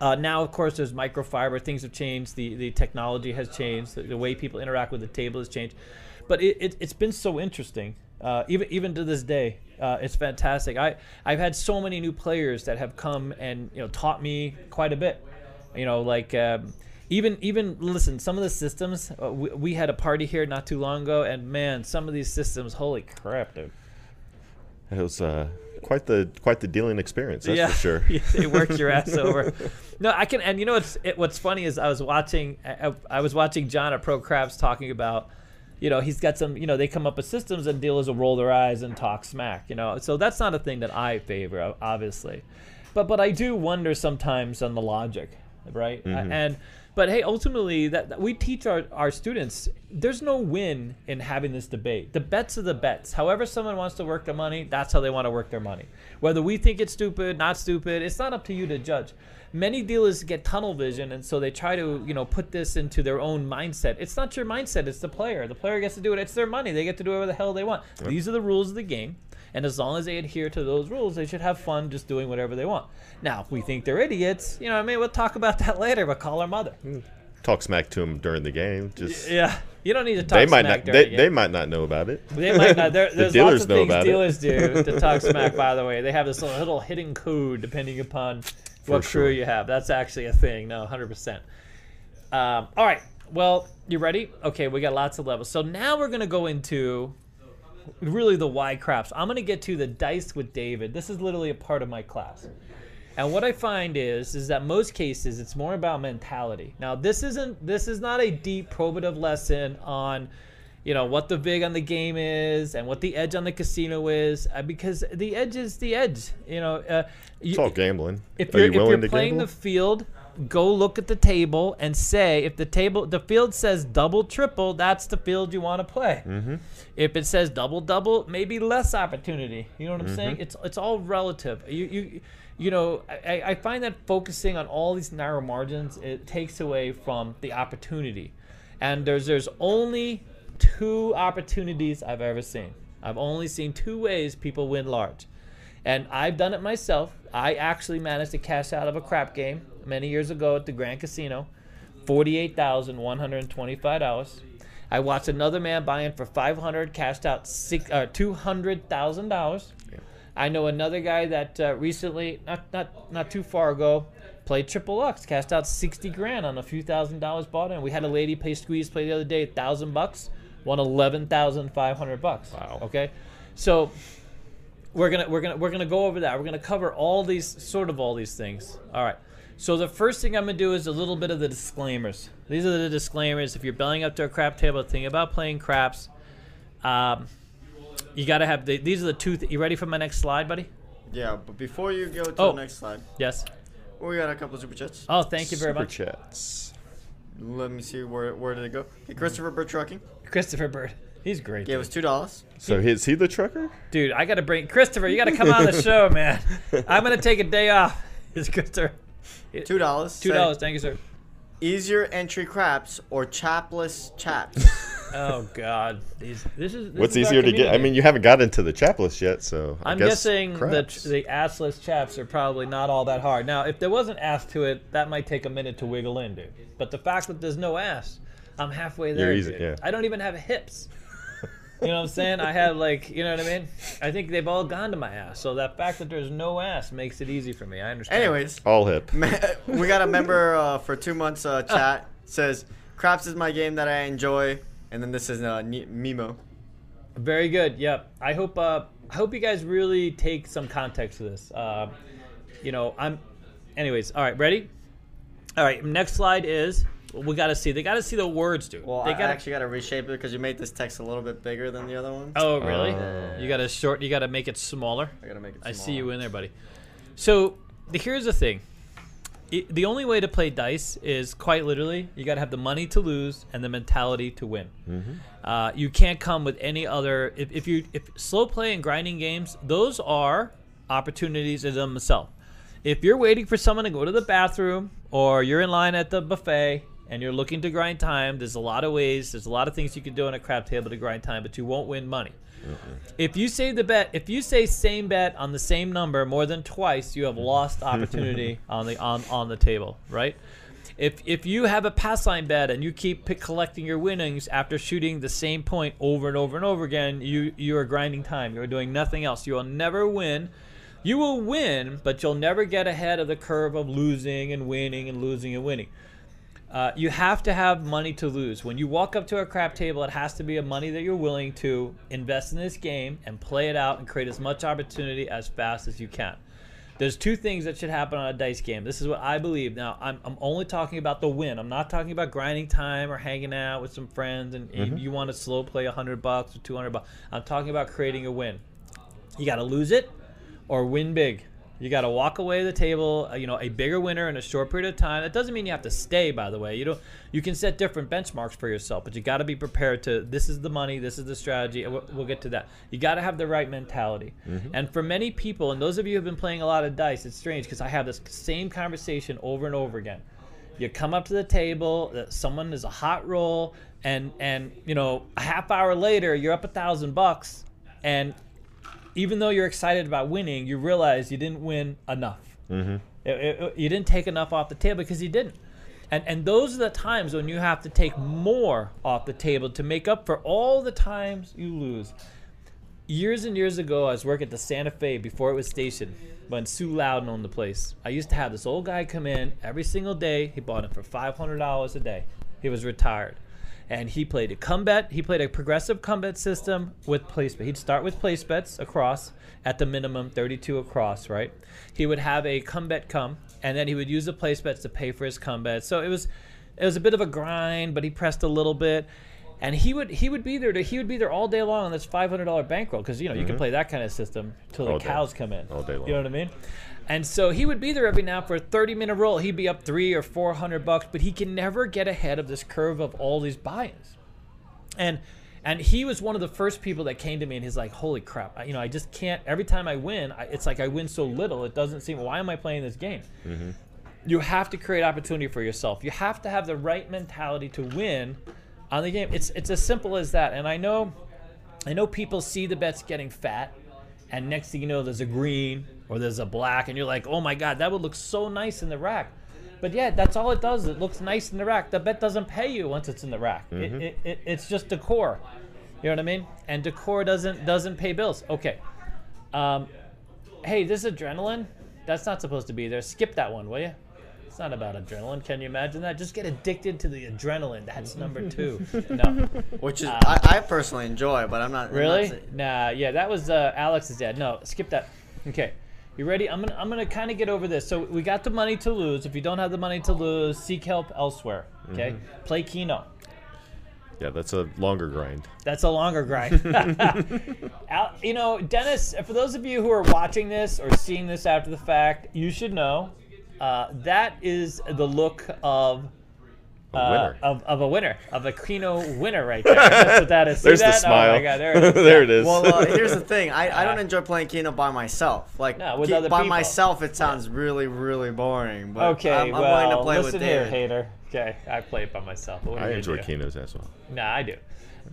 Uh, now, of course, there's microfiber. Things have changed. The the technology has changed. The, the way people interact with the table has changed. But it, it, it's been so interesting. Uh, even even to this day, uh, it's fantastic. I I've had so many new players that have come and you know taught me quite a bit. You know, like um, even even listen, some of the systems. Uh, we, we had a party here not too long ago, and man, some of these systems, holy crap, dude. It was uh, quite the quite the dealing experience. That's yeah, for sure. They worked your ass over. No, I can, and you know what's it, what's funny is I was watching I, I was watching John at Pro Craps talking about, you know, he's got some, you know, they come up with systems and dealers will roll their eyes and talk smack, you know. So that's not a thing that I favor, obviously, but but I do wonder sometimes on the logic, right? Uh, and but hey, ultimately that, that we teach our, our students there's no win in having this debate. The bets are the bets. However someone wants to work their money, that's how they want to work their money. Whether we think it's stupid, not stupid, it's not up to you to judge. Many dealers get tunnel vision and so they try to, you know, put this into their own mindset. It's not your mindset, it's the player. The player gets to do it. It's their money. They get to do whatever the hell they want. These are the rules of the game. And as long as they adhere to those rules, they should have fun just doing whatever they want. Now, if we think they're idiots, you know, I mean, we'll talk about that later, but call our mother. Hmm. Talk smack to them during the game. Just Yeah, you don't need to talk they might smack not they, the they might not know about it. They might not. There, there's dealers lots of know things about it. dealers do to talk smack. By the way, they have this little hidden code depending upon what For crew you have. That's actually a thing. No, hundred percent. Um, all right. Well, you ready? Okay, we got lots of levels. So now we're gonna go into really the why craps. I'm gonna get to the dice with David. This is literally a part of my class. And what I find is is that most cases it's more about mentality. Now this isn't this is not a deep probative lesson on you know what the vig on the game is and what the edge on the casino is uh, because the edge is the edge. You know, uh, you, It's all gambling. if Are you're, you if you're playing gamble? the field, go look at the table and say if the table the field says double triple, that's the field you want to play. Mm-hmm. If it says double double, maybe less opportunity. You know what I'm saying? Mm-hmm. It's it's all relative. You you you know I, I find that focusing on all these narrow margins it takes away from the opportunity. And there's there's only two opportunities I've ever seen. I've only seen two ways people win large. And I've done it myself. I actually managed to cash out of a crap game many years ago at the Grand Casino, forty-eight thousand one hundred twenty-five dollars. I watched another man buy in for five hundred, cashed out six, uh, two hundred thousand dollars. I know another guy that uh, recently, not not not too far ago, played triple Lux, cashed out sixty grand on a few thousand dollars bought in. We had a lady pay squeeze play the other day, a thousand bucks, won eleven thousand five hundred bucks. Wow. Okay, so we're gonna we're gonna we're gonna go over that. We're gonna cover all these sort of all these things. All right. So the first thing I'm gonna do is a little bit of the disclaimers. These are the disclaimers. If you're belling up to a crap table, think about playing craps. Um, you gotta have the, these are the two. Th- you ready for my next slide, buddy? Yeah, but before you go to Oh. the next slide, Yes. we got a couple of super chats. Oh, thank you very Super much, Super chats. Let me see where where did it go? Hey, Christopher Bird Trucking Christopher Bird. He's great, gave dude. us two dollars. So is he the trucker? dude. I gotta bring Christopher. You gotta come on the show, man. I'm gonna take a day off. It's Christopher. Two dollars. Two dollars. Thank you, sir. Easier entry craps or chapless chaps? Oh God, these. This is. This What's is easier to get? I mean, you haven't got into the chapless yet, so I I'm guess guessing the the assless chaps are probably not all that hard. Now, if there was an ass to it, that might take a minute to wiggle in, dude. But the fact that there's no ass, I'm halfway there. easy, dude. yeah. I don't even have hips. You know what I'm saying? I have like, you know what I mean? I think they've all gone to my ass. So that fact that there's no ass makes it easy for me. I understand. Anyways, all hip. we got a member uh, for two months. Uh, chat says craps is my game that I enjoy, and then this is uh, Mimo. Very good. Yep. I hope. Uh, I hope you guys really take some context to this. Uh, you know, I'm. Anyways, all right. Ready? All right. Next slide is. We got to see. They got to see the words, dude. Well, they I gotta, actually got to reshape it because you made this text a little bit bigger than the other one. Oh, really? Oh. You got to short. You got to make it smaller. I gotta make it. Smaller. I see you in there, buddy. So the, here's the thing. I the only way to play dice is quite literally you got to have the money to lose and the mentality to win. Uh, you can't come with any other. If, if you if slow play and grinding games, those are opportunities in themselves. If you're waiting for someone to go to the bathroom or you're in line at the buffet and you're looking to grind time, there's a lot of ways. There's a lot of things you can do on a crap table to grind time, but you won't win money. If you say the bet, if you say same bet on the same number more than twice, you have mm-hmm. lost opportunity on the on, on the table, right? If if you have a pass line bet and you keep pick, collecting your winnings after shooting the same point over and over and over again, you you are grinding time. You are doing nothing else. You will never win. You will win, but you'll never get ahead of the curve of losing and winning and losing and winning. Uh, you have to have money to lose. When you walk up to a crap table, it has to be a money that you're willing to invest in this game and play it out and create as much opportunity as fast as you can. There's two things that should happen on a dice game. This is what I believe. Now, I'm, I'm only talking about the win. I'm not talking about grinding time or hanging out with some friends and you, you want to slow play 100 bucks or 200 bucks. I'm talking about creating a win. You got to lose it or win big. You got to walk away the table, uh, you know, a bigger winner in a short period of time. That doesn't mean you have to stay, by the way. You don't. You can set different benchmarks for yourself, but you got to be prepared to. This is the money. This is the strategy. and We'll, we'll get to that. You got to have the right mentality. And for many people, and those of you who have been playing a lot of dice, it's strange because I have this same conversation over and over again. You come up to the table, uh, someone is a hot roll, and and you know a half hour later you're up a thousand bucks, and even though you're excited about winning, you realize you didn't win enough. Mm-hmm. you didn't take enough off the table because you didn't. And, and those are the times when you have to take more off the table to make up for all the times you lose. Years and years ago, I was working at the Santa Fe before it was stationed, when Sue Lowden owned the place. I used to have this old guy come in every single day. He bought it for $500 a day. He was retired and he played a come bet. He played a progressive come bet system with place bet. He'd start with place bets across at the minimum 32 across, right? He would have a come bet come, and then he would use the place bets to pay for his come bet. So it was it was a bit of a grind, but he pressed a little bit. and he would he would be there to, he would be there all day long on this five hundred dollar bankroll because you know you can play that kind of system till the Mm-hmm. Day. cows come in All day long. You know what I mean? And so he would be there every now for a thirty minute roll. He'd be up three or four hundred bucks, but he can never get ahead of this curve of all these buy-ins. And and he was one of the first people that came to me and he's like holy crap I, you know i just can't every time i win I, it's like i win so little it doesn't seem why am i playing this game? Mm-hmm. You have to create opportunity for yourself. You have to have the right mentality to win on the game. It's it's as simple as that. And i know i know people see the bets getting fat and next thing you know there's a green or there's a black and you're like oh my god that would look so nice in the rack. But yeah that's all it does. It looks nice in the rack. The bet doesn't pay you once it's in the rack. It, it, it, it's just decor. You know what i mean? And decor doesn't doesn't pay bills. Okay. Um, hey this adrenaline. That's not supposed to be there. Skip that one will you it's not about adrenaline can you imagine that just get addicted to the adrenaline that's number two no Which is I, I personally enjoy, but I'm not I'm not Really? sa- Nah, yeah, that was uh, Alex's dad. No, skip that. Okay. You ready? I'm gonna I'm gonna kind of get over this. So we got the money to lose. If you don't have the money to lose, seek help elsewhere. Okay. Play Keno. Yeah, that's a longer grind. That's a longer grind. Al, you know, Dennis. For those of you who are watching this or seeing this after the fact, you should know uh, that is the look of. A uh, winner. of, of a winner, of a Keno winner right there. That's what that is. See There's the smile. Oh my god, there it is. there it is. Well, uh, here's the thing. I, I don't enjoy playing Keno by myself. Like No, with Ke- other by people. myself, it sounds really, really boring. But Okay, I'm, I'm well, willing to play listen with here, David. hater. Okay, I play it by myself. what I enjoy gonna? Kinos as well. Nah, I do.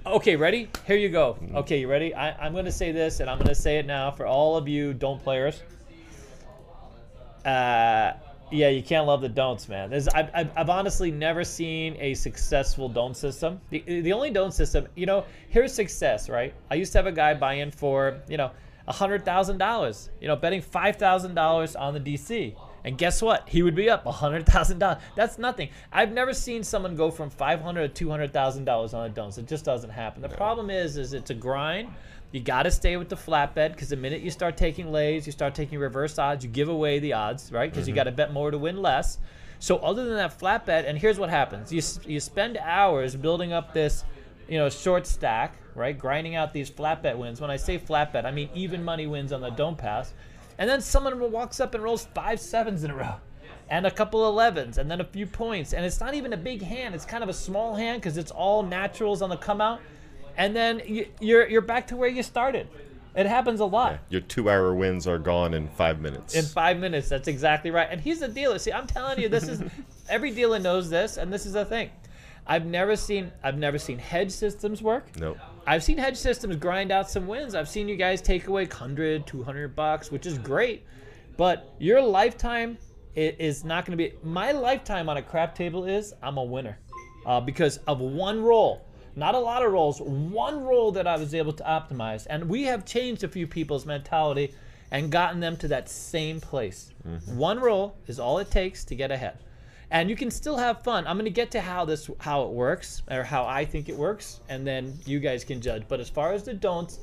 Okay, ready? Here you go. Mm-hmm. Okay, you ready? I, I'm going to say this, and I'm going to say it now for all of you don't players. Uh, yeah, you can't love the don'ts, man. There's, I've, I've, I've honestly never seen a successful don't system. The, the only don't system, you know, here's success, right? I used to have a guy buy in for, you know, $100,000, you know, betting $5,000 on the DC. And guess what? He would be up $100,000. That's nothing. I've never seen someone go from $500 to $200,000 on a don'ts. It just doesn't happen. The problem is, is it's a grind. You got to stay with the flat bet because the minute you start taking lays, you start taking reverse odds, you give away the odds, right? Because you mm-hmm. got to bet more to win less. So other than that flat bet, and here's what happens: you you spend hours building up this, you know, short stack, right? Grinding out these flat bet wins. When I say flat bet, I mean even money wins on the don't pass, and then someone walks up and rolls five sevens in a row. And a couple 11s, and then a few points, and it's not even a big hand. It's kind of a small hand because it's all naturals on the come out and then you, you're you're back to where you started. It happens a lot. Your two-hour wins are gone in five minutes. In five minutes, that's exactly right. And he's a dealer. See, I'm telling you, this is every dealer knows this, and this is the thing. I've never seen I've never seen hedge systems work. nope. I've seen hedge systems grind out some wins. I've seen you guys take away 100, 200 bucks, which is great. But your lifetime is not going to be. My lifetime on a crap table is I'm a winner uh, because of one roll. Not a lot of roles. one role that I was able to optimize. And we have changed a few people's mentality and gotten them to that same place. Mm-hmm. One role is all it takes to get ahead and you can still have fun. I'm going to get to how this how it works or how I think it works, and then you guys can judge. But as far as the don'ts,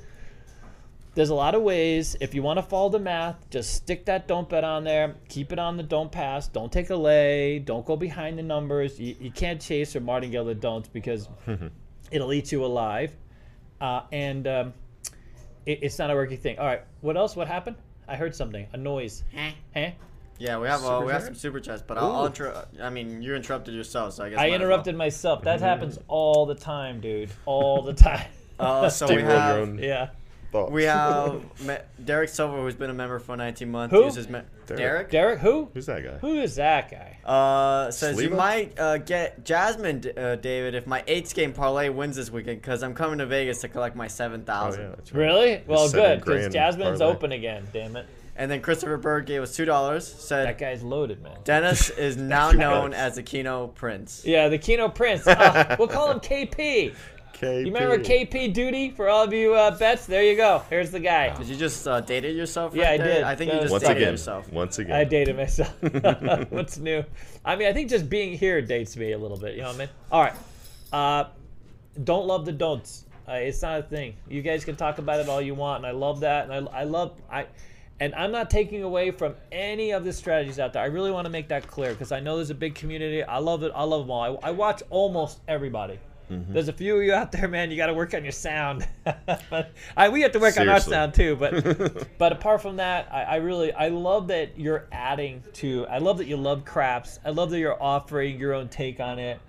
there's a lot of ways. If you want to follow the math, just stick that don't bet on there. Keep it on the don't pass. Don't take a lay. Don't go behind the numbers. You, you can't chase or martingale the don'ts because it'll eat you alive. Uh, and um, it, it's not a working thing. All right. What else? What happened? I heard something. A noise. Huh? Yeah, we have uh, Super we have chat? some super chats, but I'll, I'll inter- I mean, you interrupted yourself, so I guess I might as well. interrupted myself. That happens all the time, dude. All the time. Uh, so we have yeah. Thoughts. we have Me- Derek Silver, who's been a member for 19 months. Who? uses me- Derek. Derek. Derek, who? Who's that guy? Who is that guy? Uh, says you might uh, get Jasmine, uh, David, if my eights game parlay wins this weekend, because I'm coming to Vegas to collect my seven Oh thousand. yeah, right. Really? Well, seven good, because Jasmine's parlay. open again. Damn it. And then Christopher Bird gave us two dollars. Said That guy's loaded, man. Dennis is now known as the Keno Prince. Yeah, the Keno Prince. Uh, we'll call him KP. KP. You remember KP Duty for all of you uh, bets? There you go. Here's the guy. Did you just uh, dated yourself? Yeah, right I there? did. I think That you just Once dated again. yourself. Once again. I dated myself. What's new? I mean, I think just being here dates me a little bit. You know what I mean? All right. Uh, don't love the don'ts. Uh, it's not a thing. You guys can talk about it all you want, and I love that. And I, I love I, and I'm not taking away from any of the strategies out there. I really want to make that clear because I know there's a big community. I love it. I love them all. I, I watch almost everybody. There's a few of you out there, man. You got to work on your sound. but I, we have to work on our sound too. But but apart from that, I, I really I love that you're adding to. I love that you love craps. I love that you're offering your own take on it.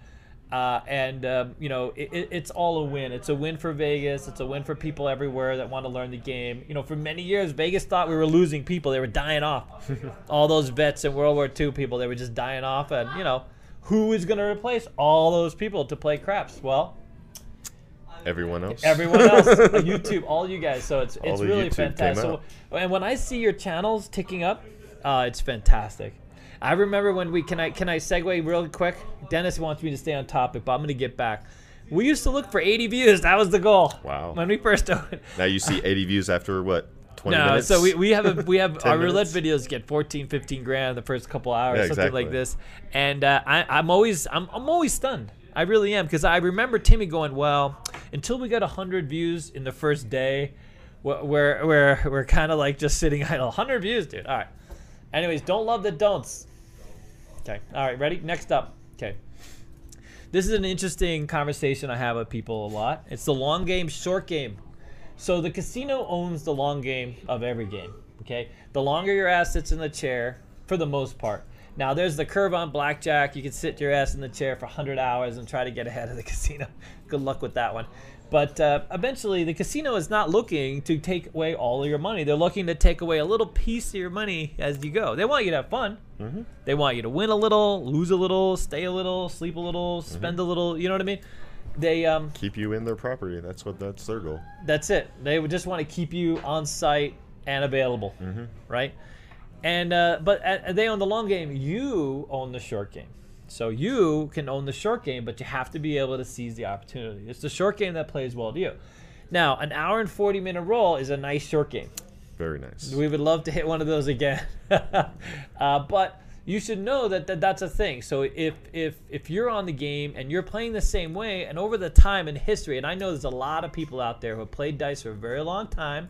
Uh, and um, you know it, it- it's all a win. It's a win for Vegas. It's a win for people everywhere that want to learn the game. You know, for many years, Vegas thought we were losing people. They were dying off. all those vets in World War II people, they were just dying off. And you know, who is going to replace all those people to play craps? Well, Everyone else. everyone else, YouTube, all you guys. So it's it's really YouTube fantastic. So, and when I see your channels ticking up, uh, it's fantastic. I remember when we can I can I segue real quick. Dennis wants me to stay on topic, but I'm gonna get back. We used to look for 80 views. That was the goal. Wow. When we first started. Now you see 80 views after what? 20 No, minutes? so we, we have a, we have 10 our roulette videos get 14, 15 grand the first couple hours, Yeah, something like this. And uh, I, I'm always I'm, I'm always stunned. I really am because I remember Timmy going, well, until we got 100 views in the first day, we're we're we're, we're kind of like just sitting idle. 100 views, dude. All right. Anyways, don't love the don'ts. Okay. All right. Ready? Next up. Okay. This is an interesting conversation I have with people a lot. It's the long game, short game. So the casino owns the long game of every game. Okay, the longer your ass sits in the chair, for the most part. Now there's the curve on blackjack. You can sit your ass in the chair for 100 hours and try to get ahead of the casino. Good luck with that one. But uh, eventually, the casino is not looking to take away all of your money. They're looking to take away a little piece of your money as you go. They want you to have fun. They want you to win a little, lose a little, stay a little, sleep a little, spend a little. You know what I mean? They um, Keep you in their property. That's what that's their goal. that's it. They would just want to keep you on site and available, right? And uh, but uh, they own the long game. You own the short game. So you can own the short game, but you have to be able to seize the opportunity. It's the short game that plays well to you. Now, an hour and forty minute roll is a nice short game. Very nice. We would love to hit one of those again. uh, but you should know that, that that's a thing. So if if if you're on the game and you're playing the same way, and over the time in history, and I know there's a lot of people out there who have played dice for a very long time,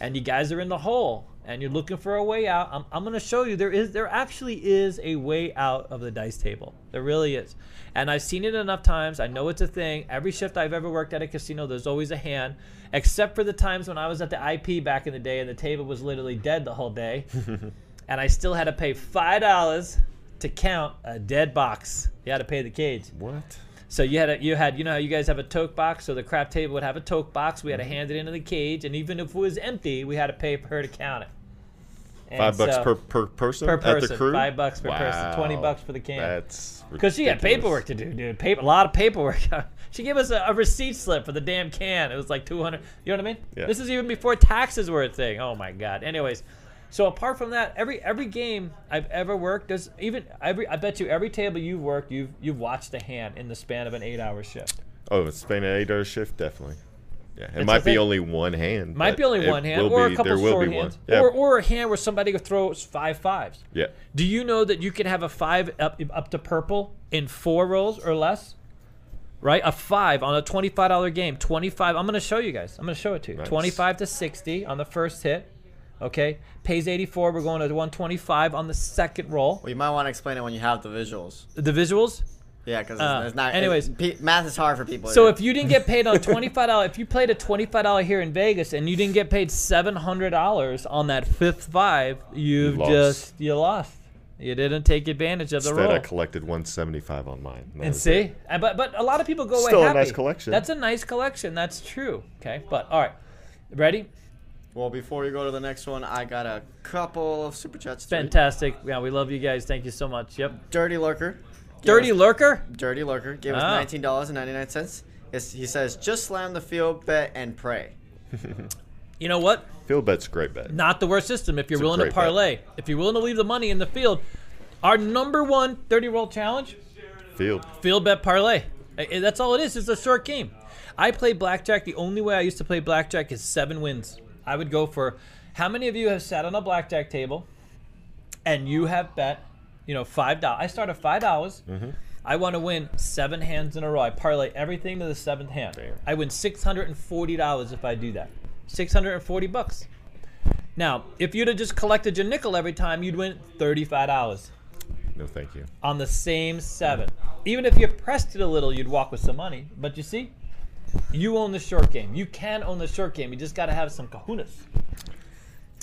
and you guys are in the hole and you're looking for a way out. I'm, I'm going to show you there is there actually is a way out of the dice table. There really is. And I've seen it enough times. I know it's a thing. Every shift I've ever worked at a casino, there's always a hand, except for the times when I was at the IP back in the day and the table was literally dead the whole day. and I still had to pay $5 to count a dead box. You had to pay the cage. What? So you had a, you had you know how you guys have a toke box. So the craps table would have a toke box. We had to Mm-hmm. hand it into the cage, and even if it was empty, we had to pay for her to count it. And Five bucks so- per per person per at person. the crew. Five bucks per person. Twenty bucks for the can. That's Because she had paperwork to do, dude. Paper, a lot of paperwork. she gave us a, a receipt slip for the damn can. It was like two hundred. You know what I mean? Yeah. This is even before taxes were a thing. Oh my god. Anyways, so apart from that, every every game I've ever worked, there's even every. I bet you every table you've worked, you've you've watched a hand in the span of an eight-hour shift. Oh, it's Spain an eight-hour shift, definitely. Yeah, it It's might be only one hand. Might be only one hand, or be- a couple be hands. Yeah. or or a hand where somebody throws five fives. yeah. Do you know that you can have a five up up to purple in four rolls or less? Right, a five on a twenty-five dollar game. Twenty-five. I'm gonna show you guys. I'm gonna show it to you. Nice. Twenty-five to sixty on the first hit. Okay, pays eighty-four. We're going to one twenty-five on the second roll. Well, you might want to explain it when you have the visuals. The visuals. Yeah, because Uh, it's not. anyways. it- pe- math is hard for people. So if you didn't get paid on twenty-five dollar, if you played a twenty-five dollar here in Vegas and you didn't get paid seven hundred dollars on that fifth five, you've lost. just you lost. You didn't take advantage of the Instead, roll. I collected 175 on mine. That And see, it. Uh, but but a lot of people go away Still a happy. nice collection. That's a nice collection. That's true. Okay, but all right, ready? Well, before we go to the next one, I got a couple of super chats. to read. Fantastic. Yeah, we love you guys. Thank you so much. Yep. Dirty lurker. Dirty us- lurker. Dirty lurker gave us Ah. nineteen dollars and ninety nine cents. He says, "Just slam the field bet and pray." You know what? Field bet's a great bet. Not the worst system if you're It's willing to great bet. parlay. If you're willing to leave the money in the field, our number one 30 roll challenge Field. Field bet parlay. That's all it is. It's a short game. I play blackjack. The only way I used to play blackjack is seven wins. I would go for. How many of you have sat on a blackjack table, and you have bet, you know, five dollars? I start at five dollars. Mm-hmm. I want to win seven hands in a row. I parlay everything to the seventh hand. Damn. I win six hundred and forty dollars if I do that. Six hundred and forty bucks. Now, if you'd have just collected your nickel every time, you'd win thirty-five dollars No, thank you. on the same seven. even if you pressed it a little, you'd walk with some money. But you see, you own the short game. You can own the short game. You just got to have some kahunas.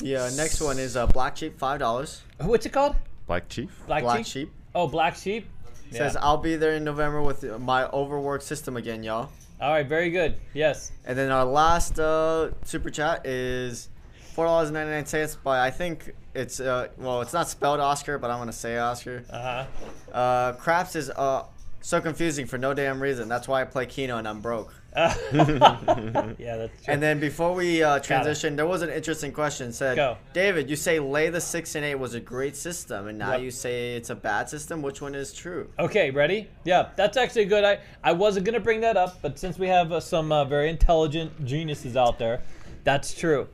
Yeah, next one is uh, Black Sheep, five dollars. What's it called? Black Chief. Black, Black sheep? Sheep Oh, black sheep. says I'll be there in November with my overworked system again, y'all. All right, very good. Yes. And then our last uh, super chat is four dollars ninety nine cents. But I think it's uh, well, it's not spelled Oscar, but I'm gonna say Oscar. Uh huh. Uh, craps is uh so confusing for no damn reason. That's why I play Keno and I'm broke. yeah, that's true. And then before we uh, transition, there was an interesting question. Said Go. David, you say lay the six and eight was a great system, and now Yep. you say it's a bad system. Which one is true? Okay, ready? Yeah, that's actually good. I, I wasn't going to bring that up, but since we have uh, some uh, very intelligent geniuses out there, that's true.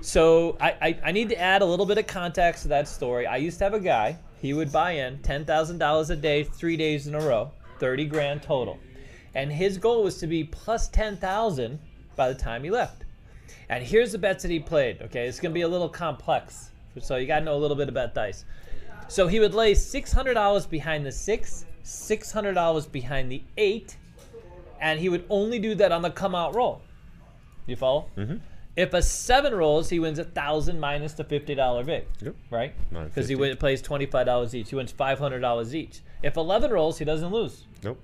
So I, I, I need to add a little bit of context to that story. I used to have a guy, he would buy in $10,000 a day, three days in a row, 30 grand total. And his goal was to be plus 10,000 by the time he left. And here's the bets that he played. Okay, it's gonna be a little complex, so you gotta know a little bit about dice. So he would lay six hundred dollars behind the six, six hundred dollars behind the eight, and he would only do that on the come out roll. You follow? Mm-hmm. If a seven rolls, he wins a thousand minus the fifty dollar vig. Yep. Right? Because he 950. plays twenty five dollars each. He wins five hundred dollars each. If eleven rolls, he doesn't lose. Nope.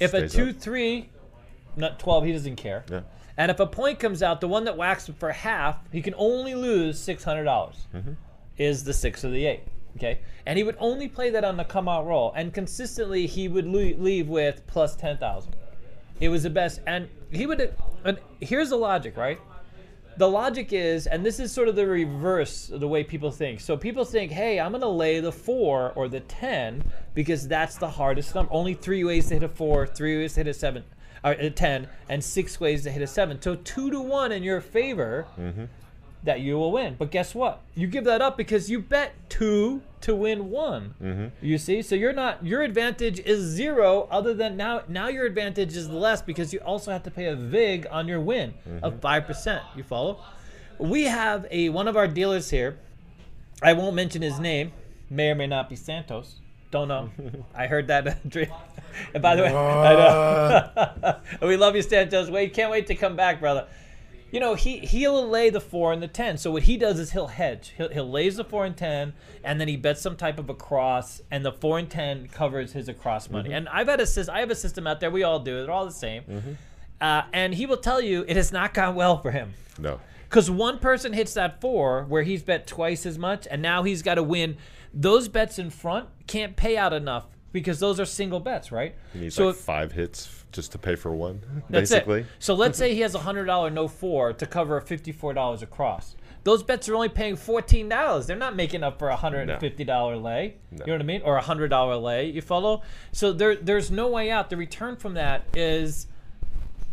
If a two up. three, not twelve, he doesn't care. Yeah. And if a point comes out, the one that whacks him for half, he can only lose six hundred dollars. Mm-hmm. Is the six or the eight? Okay, and he would only play that on the come out roll, and consistently he would le- leave with plus ten thousand. It was the best, and he would. And here's the logic, right? The logic is, and this is sort of the reverse of the way people think. So people think, hey, I'm going to lay the four or the 10 because that's the hardest number. Only three ways to hit a four, three ways to hit a seven, or a 10, and six ways to hit a seven. So two to one in your favor mm-hmm. That you will win. But guess what? You give that up because you bet two to win one. Mm-hmm. You see, so you're not your advantage is zero. Other than now, now your advantage is less because you also have to pay a vig on your win of mm-hmm. five percent. You follow? We have a one of our dealers here. I won't mention his name. May or may not be Santos. Don't know. I heard that. And by the way, I know. we love you, Santos. Wait, can't wait to come back, brother. You know, he he'll lay the four and the ten. So what he does is he'll hedge. He'll he'll lays the four and ten, and then he bets some type of a cross, and the four and ten covers his across money. And I've had a system. I have a system out there. We all do. They're all the same. Uh, and he will tell you it has not gone well for him. No. Because one person hits that four where he's bet twice as much, and now he's got to win. Those bets in front can't pay out enough because those are single bets, right? You need so like if- five hits just to pay for one, that's basically. it. So let's say he has a hundred dollar no four to cover a fifty four dollars across. Those bets are only paying fourteen dollars. They're not making up for a hundred and fifty dollar lay. You know what I mean? Or a hundred dollar lay. You follow? So there, there's no way out. The return from that is,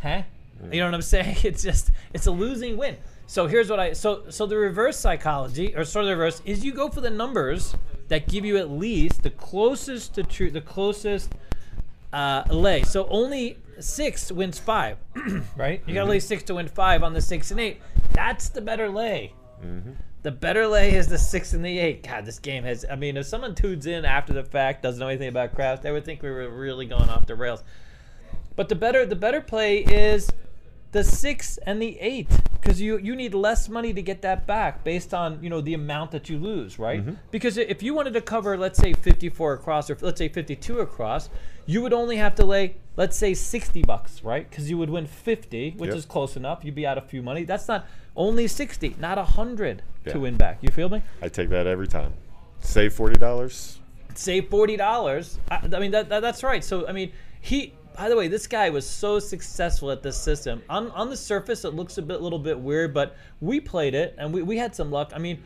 huh? You know what I'm saying? It's just it's a losing win. So here's what I so so the reverse psychology or sort of the reverse is you go for the numbers that give you at least the closest to true the closest uh, lay. So only six wins five, right? You gotta lay six to win five on the six and eight. That's the better lay. The better lay is the six and the eight. God, this game has. I mean, if someone tunes in after the fact, doesn't know anything about craps, they would think we were really going off the rails. But the better, the better play is the six and the eight, because you you need less money to get that back based on you know the amount that you lose, right? Mm-hmm. Because if you wanted to cover, let's say 54 across, or let's say 52 across, you would only have to lay, let's say 60 bucks, right? Because you would win 50, which Yep. is close enough. You'd be out a few money. That's not only 60, not a hundred Yeah. to win back. You feel me? I take that every time. Save forty dollars. save forty dollars. I, I mean that, that that's right. So I mean he. By the way, this guy was so successful at this system. On on the surface, it looks a bit little bit weird, but we played it and we, we had some luck. I mean,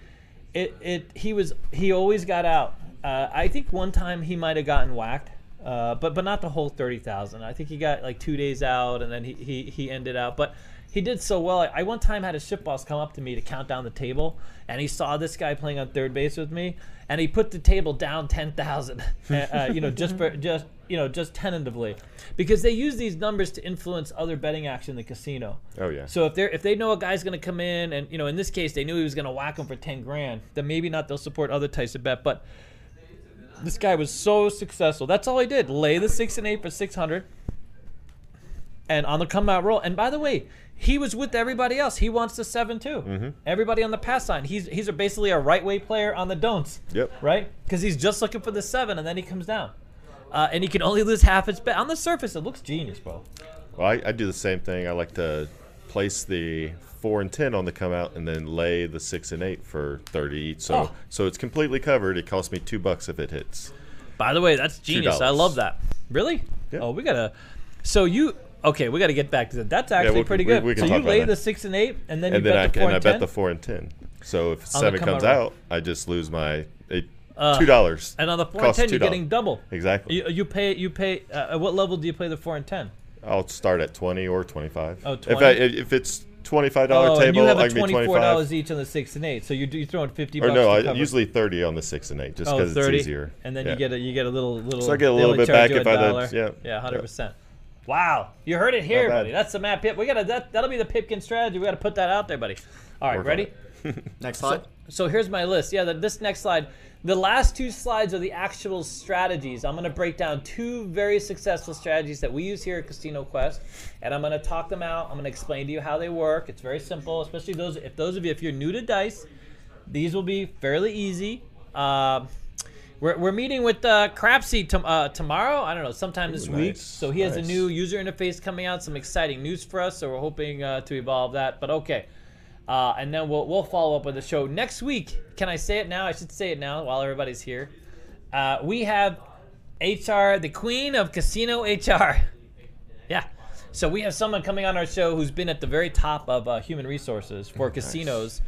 it it he was he always got out. Uh, I think one time he might have gotten whacked. Uh, but but not the whole thirty thousand. I think he got like two days out, and then he, he, he ended out. But he did so well. I, I one time had a shift boss come up to me to count down the table, and he saw this guy playing on third base with me, and he put the table down ten thousand. uh, you know, just for just you know just tentatively, because they use these numbers to influence other betting action in the casino. Oh yeah. So if they are if they know a guy's going to come in, and you know in this case they knew he was going to whack him for ten grand, then maybe not they'll support other types of bet. But This guy was so successful. That's all he did. Lay the six and eight for six hundred, and on the come out roll. And by the way, he was with everybody else. He wants the seven too. Mm-hmm. Everybody on the pass line. He's he's basically a right way player on the don'ts. Yep. Right? Because he's just looking for the seven, and then he comes down, uh, and he can only lose half his bet. On the surface, it looks genius, bro. Well, I, I do the same thing. I like to place the four and ten on the come out, and then lay the six and eight for thirty each. So Oh. so it's completely covered. It costs me two bucks if it hits. By the way, that's genius. I dollars. love that. Really? Yeah. Oh, we gotta. So you okay? We gotta get back to that. That's actually we- pretty we- good. we can so you lay the six and eight, and then And you then I bet the four and I and bet ten. the four and ten. So if seven come comes out. I just lose my eight, Uh, two dollars. and on the four and ten, you're getting double. Exactly. You, you pay. You pay. Uh, at what level do you play the four and ten? I'll start at twenty or twenty five. Oh, If 20? I, if it's twenty five dollar Oh, and table, you have I a can be twenty-four twenty dollars each on the six and eight. So you're, you're throwing fifty. Or no, to I usually thirty on the six and eight, just Oh, because 30, it's easier. and then Yeah. you get a you get a little little. So I get a little bit back you if I did- yeah, yeah, hundred yeah. percent. Wow, you heard it here, buddy. That's the Matt Pip. We gotta that that'll be the Pipkin strategy. We gotta put that out there, buddy. All right, Work ready? Next slide. So here's my list. Yeah, the, this next slide. The last two slides are the actual strategies. I'm going to break down two very successful strategies that we use here at Casino Quest, and I'm going to talk them out. I'm going to explain to you how they work. It's very simple, especially those if those of you if you're new to dice, these will be fairly easy. Um, we're, we're meeting with uh, Crapsy tom- uh, tomorrow. I don't know, sometime this Ooh, week. So he has a new user interface coming out. Some exciting news for us. So we're hoping uh, to evolve that. But okay. Uh, and then we'll, we'll follow up with the show next week. Can I say it now? I should say it now while everybody's here. Uh, we have HR, the queen of casino HR. Yeah. So we have someone coming on our show who's been at the very top of uh, human resources for casinos.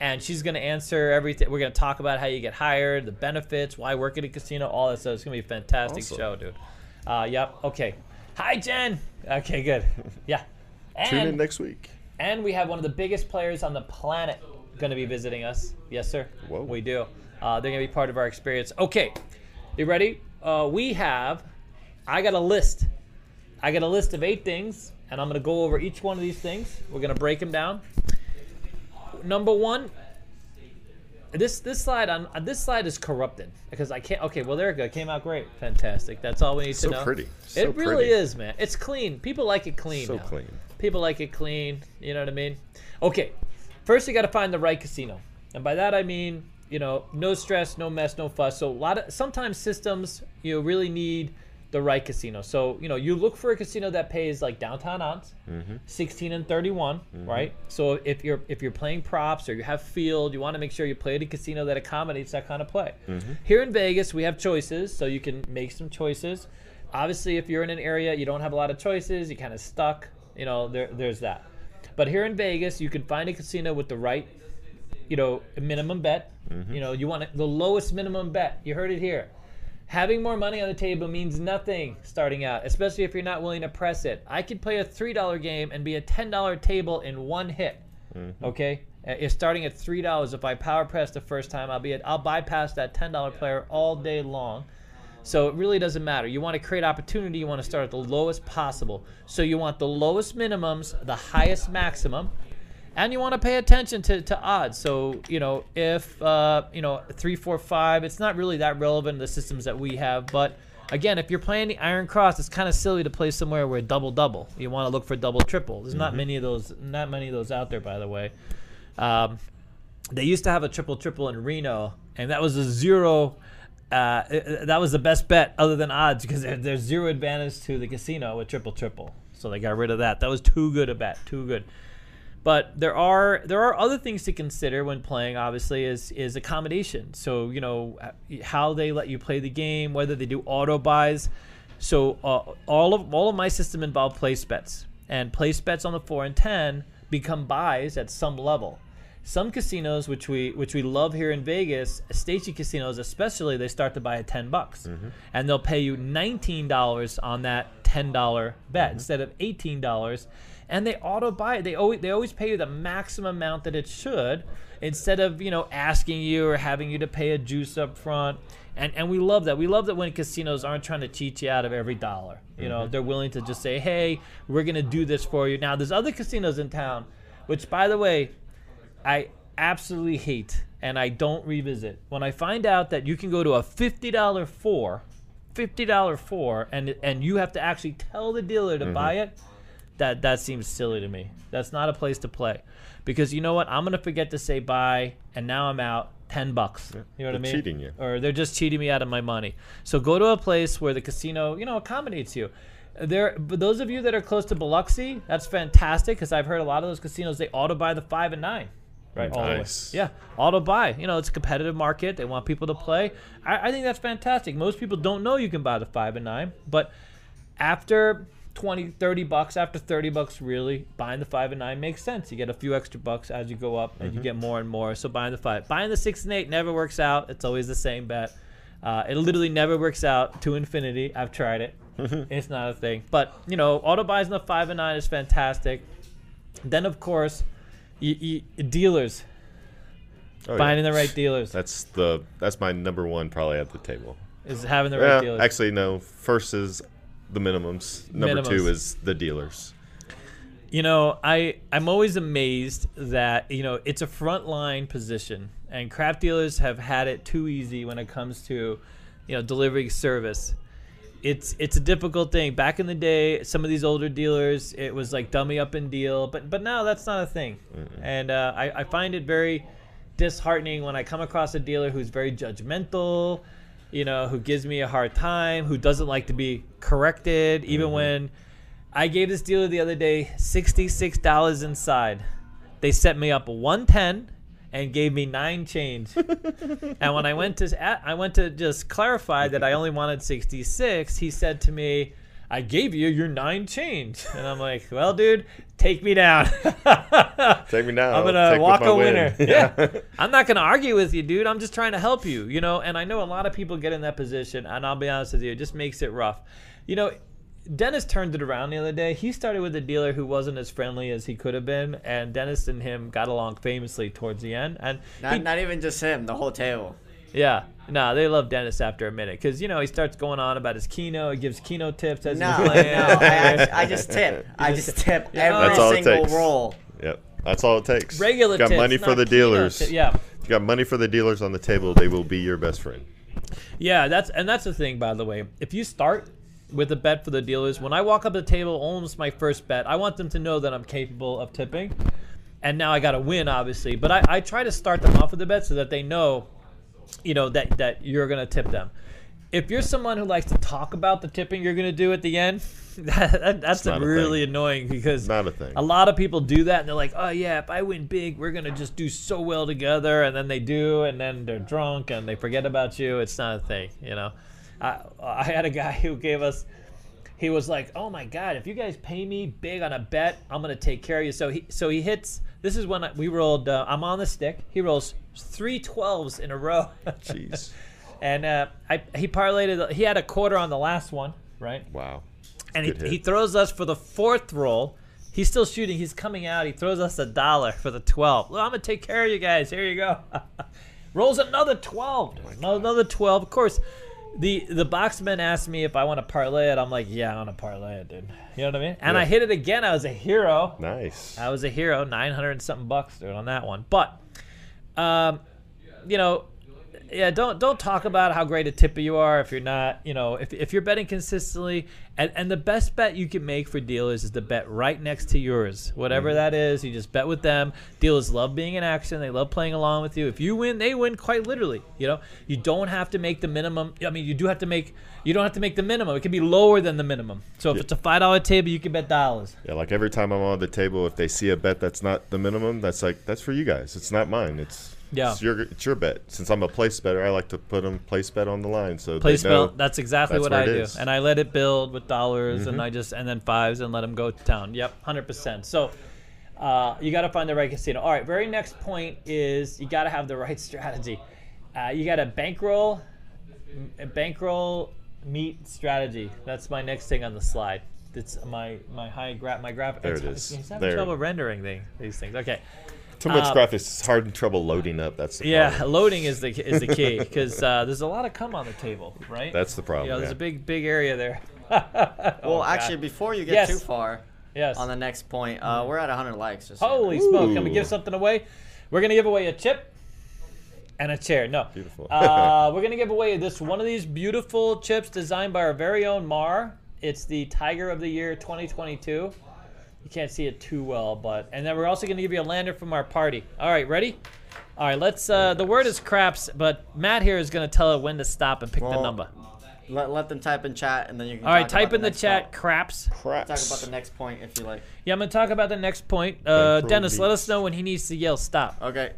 And she's going to answer everything. We're going to talk about how you get hired, the benefits, why work at a casino, all that stuff. It's going to be a fantastic Awesome. show, dude. Uh, yep. Okay. Hi, Jen. Okay, good. Yeah. Tune in next week. and we have one of the biggest players on the planet going to be visiting us. Yes, sir. Whoa. We do. Uh, they're going to be part of our experience. Okay. You ready? Uh, we have, I got a list. I got a list of eight things, and I'm going to go over each one of these things. We're going to break them down. Number one, this this slide on uh, this slide is corrupted because I can't. Okay, well there it go. Came out great, fantastic. That's all we need So to know. pretty. So pretty. it really is, man. It's clean. People like it clean. So now. clean. People like it clean. You know what I mean? Okay, first you got to find the right casino, and by that I mean you know no stress, no mess, no fuss. So a lot of sometimes systems you know, really need the right casino. So you know you look for a casino that pays like downtown odds, mm-hmm. 16 and 31, mm-hmm. right? So if you're if you're playing props or you have field, you want to make sure you play at a casino that accommodates that kind of play. Mm-hmm. Here in Vegas, we have choices, so you can make some choices. Obviously, if you're in an area you don't have a lot of choices, you're kind of stuck. You know, there, there's that. But here in Vegas, you can find a casino with the right, you know, minimum bet. You know, you want the lowest minimum bet. You heard it here. Having more money on the table means nothing starting out, especially if you're not willing to press it. I could play a $3 game and be a $10 table in one hit. Okay? Uh, If starting at $3, if I power press the first time, I'll be at, I'll bypass that $10 player all day long. So it really doesn't matter. You want to create opportunity, you want to start at the lowest possible. So you want the lowest minimums, the highest maximum, and you want to pay attention to, to odds. So you know if uh, you know three, four, five, it's not really that relevant to the systems that we have. But again, if you're playing the Iron Cross, it's kind of silly to play somewhere where double double. You want to look for double triple. There's not many of those, not many of those out there, by the way. Um, they used to have a triple triple in Reno, and that was a zero. Uh, uh, that was the best bet other than odds because there, there's zero advantage to the casino with triple triple. So they got rid of that. That was too good a bet, too good. But there are there are other things to consider when playing. Obviously, is is accommodation. So you know how they let you play the game, whether they do auto buys. So uh, all of all of my system involve place bets, and place bets on the four and ten become buys at some level. Some casinos, which we which we love here in Vegas, Station casinos especially, they start to buy at ten bucks, and they'll pay you nineteen dollars on that ten dollar bet instead of eighteen dollars, and they auto buy it. They always they always pay you the maximum amount that it should, instead of you know asking you or having you to pay a juice up front. And and we love that. We love that when casinos aren't trying to cheat you out of every dollar. You know, mm-hmm. they're willing to just say, hey, we're gonna do this for you. Now there's other casinos in town, which by the way, I absolutely hate. and I don't revisit. When I find out that you can go to a fifty dollar four, fifty dollar four, and and you have to actually tell the dealer to mm-hmm. buy it, that that seems silly to me. That's not a place to play, because you know what? I'm gonna forget to say bye, and now I'm out ten bucks. You know what I They're mean? cheating you. Or they're just cheating me out of my money. So go to a place where the casino, you know, accommodates you. There, but those of you that are close to Biloxi, that's fantastic because I've heard a lot of those casinos they auto buy the five and nine, right? all. Nice. Yeah, auto buy. You know, it's a competitive market. They want people to play. I, I think that's fantastic. Most people don't know you can buy the five and nine, but after 20 30 bucks after 30 bucks really buying the five and nine makes sense. You get a few extra bucks as you go up and you get more and more. So buying the five buying the six and eight never works out. It's always the same bet. Uh, it literally never works out to infinity. I've tried it. It's not a thing. But you know auto buys in the five and nine is fantastic. Then of course you, you, dealers. Oh, finding yeah. the right dealers. That's the that's my number one probably at the table. is having the right Yeah, dealers. actually no. First is the minimums. Number two is the dealers. You know, I I'm always amazed that you know it's a frontline position, and craps dealers have had it too easy when it comes to, you know, delivering service. It's it's a difficult thing. Back in the day, some of these older dealers, it was like dummy up and deal, but but now that's not a thing, and uh, I I find it very disheartening when I come across a dealer who's very judgmental, you know, who gives me a hard time, who doesn't like to be corrected, even mm-hmm. when I gave this dealer the other day sixty-six dollars inside. They set me up a one ten and gave me nine change. and when I went to I went to just clarify that I only wanted sixty-six, he said to me, "I gave you your nine change." And I'm like, "Well, dude, take me down." Take me down. I'm gonna walk my a win. winner. Yeah. I'm not gonna argue with you, dude. I'm just trying to help you, you know. And I know a lot of people get in that position, and I'll be honest with you, it just makes it rough. You know, Dennis turned it around the other day. He started with a dealer who wasn't as friendly as he could have been, and Dennis and him got along famously towards the end. And Not, he- not even just him, the whole table. Yeah, no, they love Dennis after a minute because you know he starts going on about his keno. He gives keno tips as No, he's no, playing. I, I, I just tip. I just- just tip every That's all it single takes. roll. Yep. That's all it takes. Regular got tips, money for the dealers. tip- Yeah. You got money for the dealers on the table. They will be your best friend. Yeah, that's and that's the thing, by the way. If you start with a bet for the dealers, when I walk up to the table, almost my first bet, I want them to know that I'm capable of tipping. And now I got to win, obviously. But I, I try to start them off with a bet so that they know, you know, that that you're gonna tip them. If you're someone who likes to talk about the tipping you're gonna do at the end, that, that- that's really annoying because Not a thing. a lot of people do that and they're like, oh yeah, if I win big, we're gonna just do so well together, and then they do, and then they're drunk and they forget about you. It's not a thing, you know. I I had a guy who gave us. He was like, "Oh my God! If you guys pay me big on a bet, I'm gonna take care of you." So he so he hits. This is when I, we rolled. Uh, I'm on the stick. He rolls three 12s in a row. Jeez. and uh, I, he parlayed. He had a quarter on the last one, right? Wow. and he, hit. he throws us for the fourth roll. He's still shooting. He's coming out. He throws us a dollar for the 12. Look, I'm going to take care of you guys. Here you go. Rolls another 12. dude. another 12. Of course, the the boxman asked me if I want to parlay it. I'm like, yeah, I want to parlay it, dude. You know what I mean? And Yeah. I hit it again. I was a hero. Nice. I was a hero, 900 and something bucks, dude, on that one. But, um, you know, yeah, don't don't talk about how great a tipper you are if you're not, you know, if, if you're betting consistently. And, and the best bet you can make for dealers is to bet right next to yours. Whatever mm-hmm. that is, you just bet with them. Dealers love being in action. They love playing along with you. If you win, they win quite literally. You know, you don't have to make the minimum. I mean, you do have to make, you don't have to make the minimum. It can be lower than the minimum. So if Yeah. it's a $5 table, you can bet dollars. Yeah, like every time I'm on the table, if they see a bet that's not the minimum, that's like that's for you guys. It's not mine. It's Yeah. it's your it's your bet. Since I'm a place better, I like to put them place bet on the line. So place build. That's exactly that's what I do, is. Mm-hmm. and I let it build with dollars, and I just and then fives and let them go to town. Yep, hundred percent. So. Uh, you got to find the right casino. All right, very next point is you got to have the right strategy. Uh, you got to bankroll, bankroll meet strategy. That's my next thing on the slide. It's my my high graph my graph. There it's, it is. He's having There. trouble rendering thing, these things. Okay. Too much Um, graphics. It's hard and trouble loading up. That's the Yeah, problem. loading is the is the key because uh, there's a lot of cum on the table, right? That's the problem. You know, there's yeah. a big big area there. Well, Oh, actually, God. before you get Yes. too far, yes. on the next point, uh, we're at 100 likes. Just so you know. Holy smoke! Can we Ooh. give something away? We're gonna give away a chip. And a chair. No. Beautiful. uh, we're gonna give away this one of these beautiful chips designed by our very own Mar. It's the Tiger of the Year 2022. You can't see it too well, but and then we're also gonna give you a lander from our party. All right, ready? All right, let's. Uh, the word is craps, but Matt here is gonna tell it when to stop and pick the number. Let, let them type in chat and then you can. All right, talk about type in the next chat point. craps. Craps. Talk about the next point if you like. Yeah, I'm gonna talk about the next point. Uh, Bankroll Dennis, let us know when he needs to yell stop. Okay.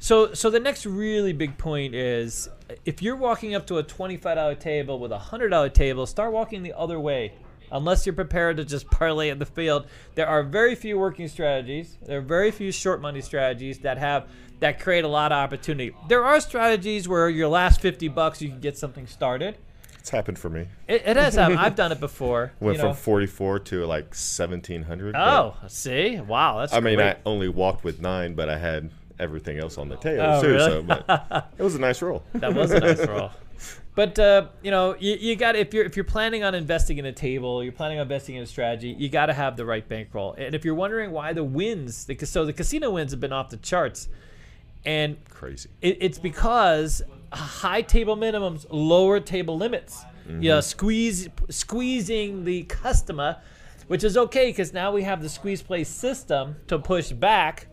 So, so the next really big point is if you're walking up to a $25 table with a $100 table, start walking the other way. Unless you're prepared to just parlay in the field, there are very few working strategies. There are very few short money strategies that have that create a lot of opportunity. There are strategies where your last 50 bucks you can get something started. It's happened for me. It, it has happened. I've done it before. Went you know. from 44 to like 1700. Oh, see, wow, that's. I mean. I only walked with nine, but I had everything else on the table Oh, too. really? So, but it was a nice roll. That was a nice roll. But uh, you know, you, you got if you're if you're planning on investing in a table, you're planning on investing in a strategy, you got to have the right bankroll. And if you're wondering why the wins, the, so the casino wins have been off the charts, and Crazy. it, it's because high table minimums, lower table limits. You know, squeeze squeezing the customer, which is okay because now we have the squeeze play system to push back.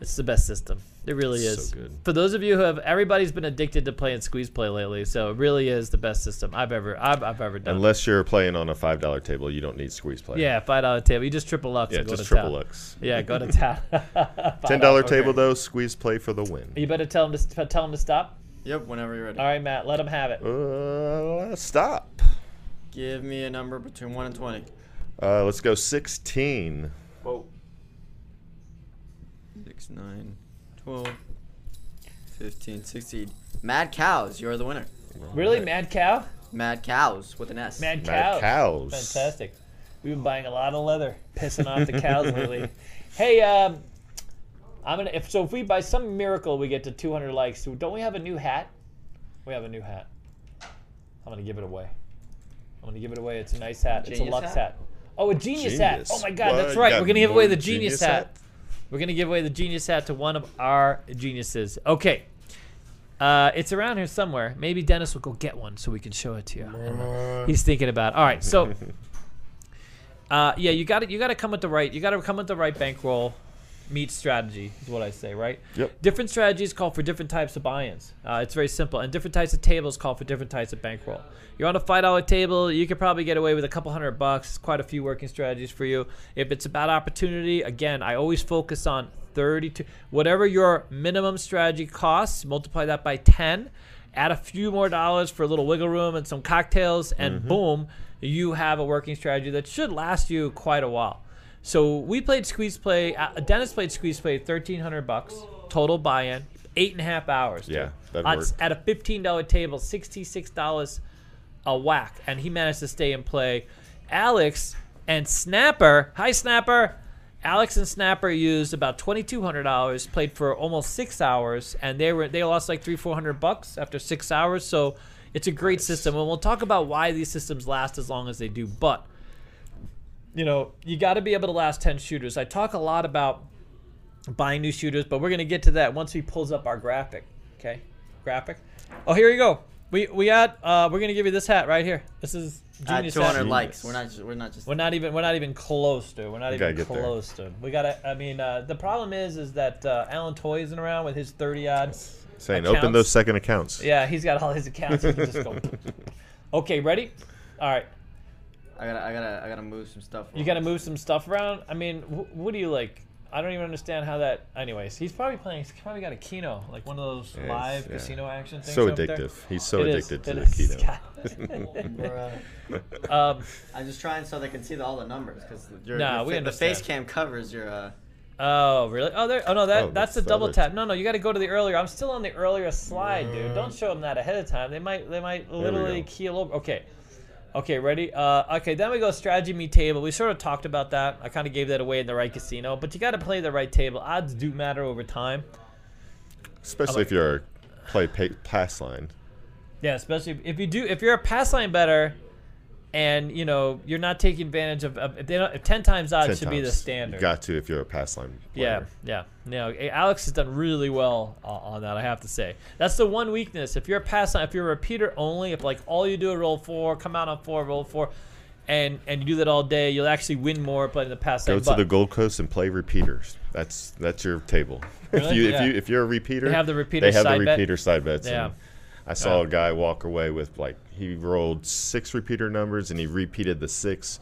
It's the best system. It really So is. good. For those of you who have, everybody's been addicted to playing squeeze play lately, so it really is the best system I've ever I've, I've ever done. Unless you're playing on a five dollar table, you don't need squeeze play. yeah, five dollar table. You just triple lux Yeah, and go just to triple town. lux. Yeah, go to town. Ten dollar $5. table though, squeeze play for the win. You better tell them to tell them to stop. Yep. Whenever you're ready. All right, Matt, let them have it. Uh, stop. Give me a number between one and twenty. Uh, let's go 16. Whoa. Six, nine, 12, 15, 16. Mad Cows, you're the winner. Really, Mad Cow? Mad Cows with an S. Mad Cows. Mad cows. cows. Fantastic. We've been buying a lot of leather, pissing off the cows lately. Hey, um, I'm gonna. If so, if we by some miracle we get to 200 likes, so don't we have a new hat? We have a new hat. I'm gonna give it away. I'm gonna give it away. It's a nice hat. it's a Genius Lux hat? hat. Oh, a genius, hat. Oh my God, What? that's right. We're gonna give away the genius, genius hat. hat? We're gonna give away the genius hat to one of our geniuses. Okay. Uh, it's around here somewhere. Maybe Dennis will go get one so we can show it to you. He's thinking about. It. All right, so uh, yeah, you got to you got to come with the right. You got to come with the right bankroll. Meet strategy is what I say, right? Yep. Different strategies call for different types of buy-ins. Uh, it's very simple, and different types of tables call for different types of bankroll. You're on a five dollar table, you could probably get away with a couple hundred bucks. Quite a few working strategies for you. If it's about opportunity, again, I always focus on 32. Whatever your minimum strategy costs, multiply that by 10. Add a few more dollars for a little wiggle room and some cocktails, and boom, you have a working strategy that should last you quite a while. So we played squeeze play. Uh, Dennis played squeeze play, thirteen hundred bucks total buy-in, eight and a half hours. Yeah, that at, worked. at a fifteen dollar table, sixty-six dollars a whack, and he managed to stay and play. Alex and Snapper, hi Snapper. Alex and Snapper used about twenty-two hundred dollars, played for almost six hours, and they were they lost like three four hundred bucks after six hours. So it's a great system, and we'll talk about why these systems last as long as they do. But you know, you got to be able to last 10 shooters. I talk a lot about buying new shooters, but we're going to get to that once he pulls up our graphic. Okay? Graphic. Oh, here you go. We we got uh we're going to give you this hat right here. This is At genius 200 hat. likes. We're not. Just, we're not just. We're not even we're not even close to. We're not We even get there. close to. We got to I mean, uh, the problem is is that uh, Alan Toy isn't around with his 30 odds. Saying Accounts. open those second accounts. Yeah, he's got all his accounts. He can just go. Okay, ready? All right. I gotta. I gotta. I gotta move some stuff. You got to move some stuff around. I mean, wh- what do you like? I don't even understand how that. Anyways, he's probably playing. He's probably got a Keno, like one of those Yes, live yeah. casino action things. So up there. addictive. He's so It is, addicted to it the is. keno. Um, I'm just trying so they can see the, all the numbers because your, Nah, your we the face cam covers your. Uh, oh, really? Oh, there. Oh no, that Oh, that's that's the the double tap. No, no, you got to go to the earlier. I'm still on the earlier slide, dude. Don't show them that ahead of time. They might they might literally keel over. Okay. Okay, ready? Uh, okay, then we go strategy meet table. We sort of talked about that. I kind of gave that away in the right casino, but you got to play the right table. Odds do matter over time. Especially if you're play pa- pass line. Yeah, especially if you do if you're a pass line better, and you know you're not taking advantage of, of they don't, ten times odds 10 should be the standard. You got to if you're a pass line. Player. yeah. Yeah. No, eh, Alex has done really well on that. I have to say. That's the one weakness. If you're a pass on, if you're a repeater only, if like all you do is roll four, come out on four, roll four, and and you do that all day, you'll actually win more playing the pass Go line. to But the Gold Coast and play repeaters. That's that's your table. if you Yeah. if you if you're a repeater, They have the repeater They have side the bet? repeater side bets. Yeah. and I saw a guy walk away with like he rolled six repeater numbers and he repeated the six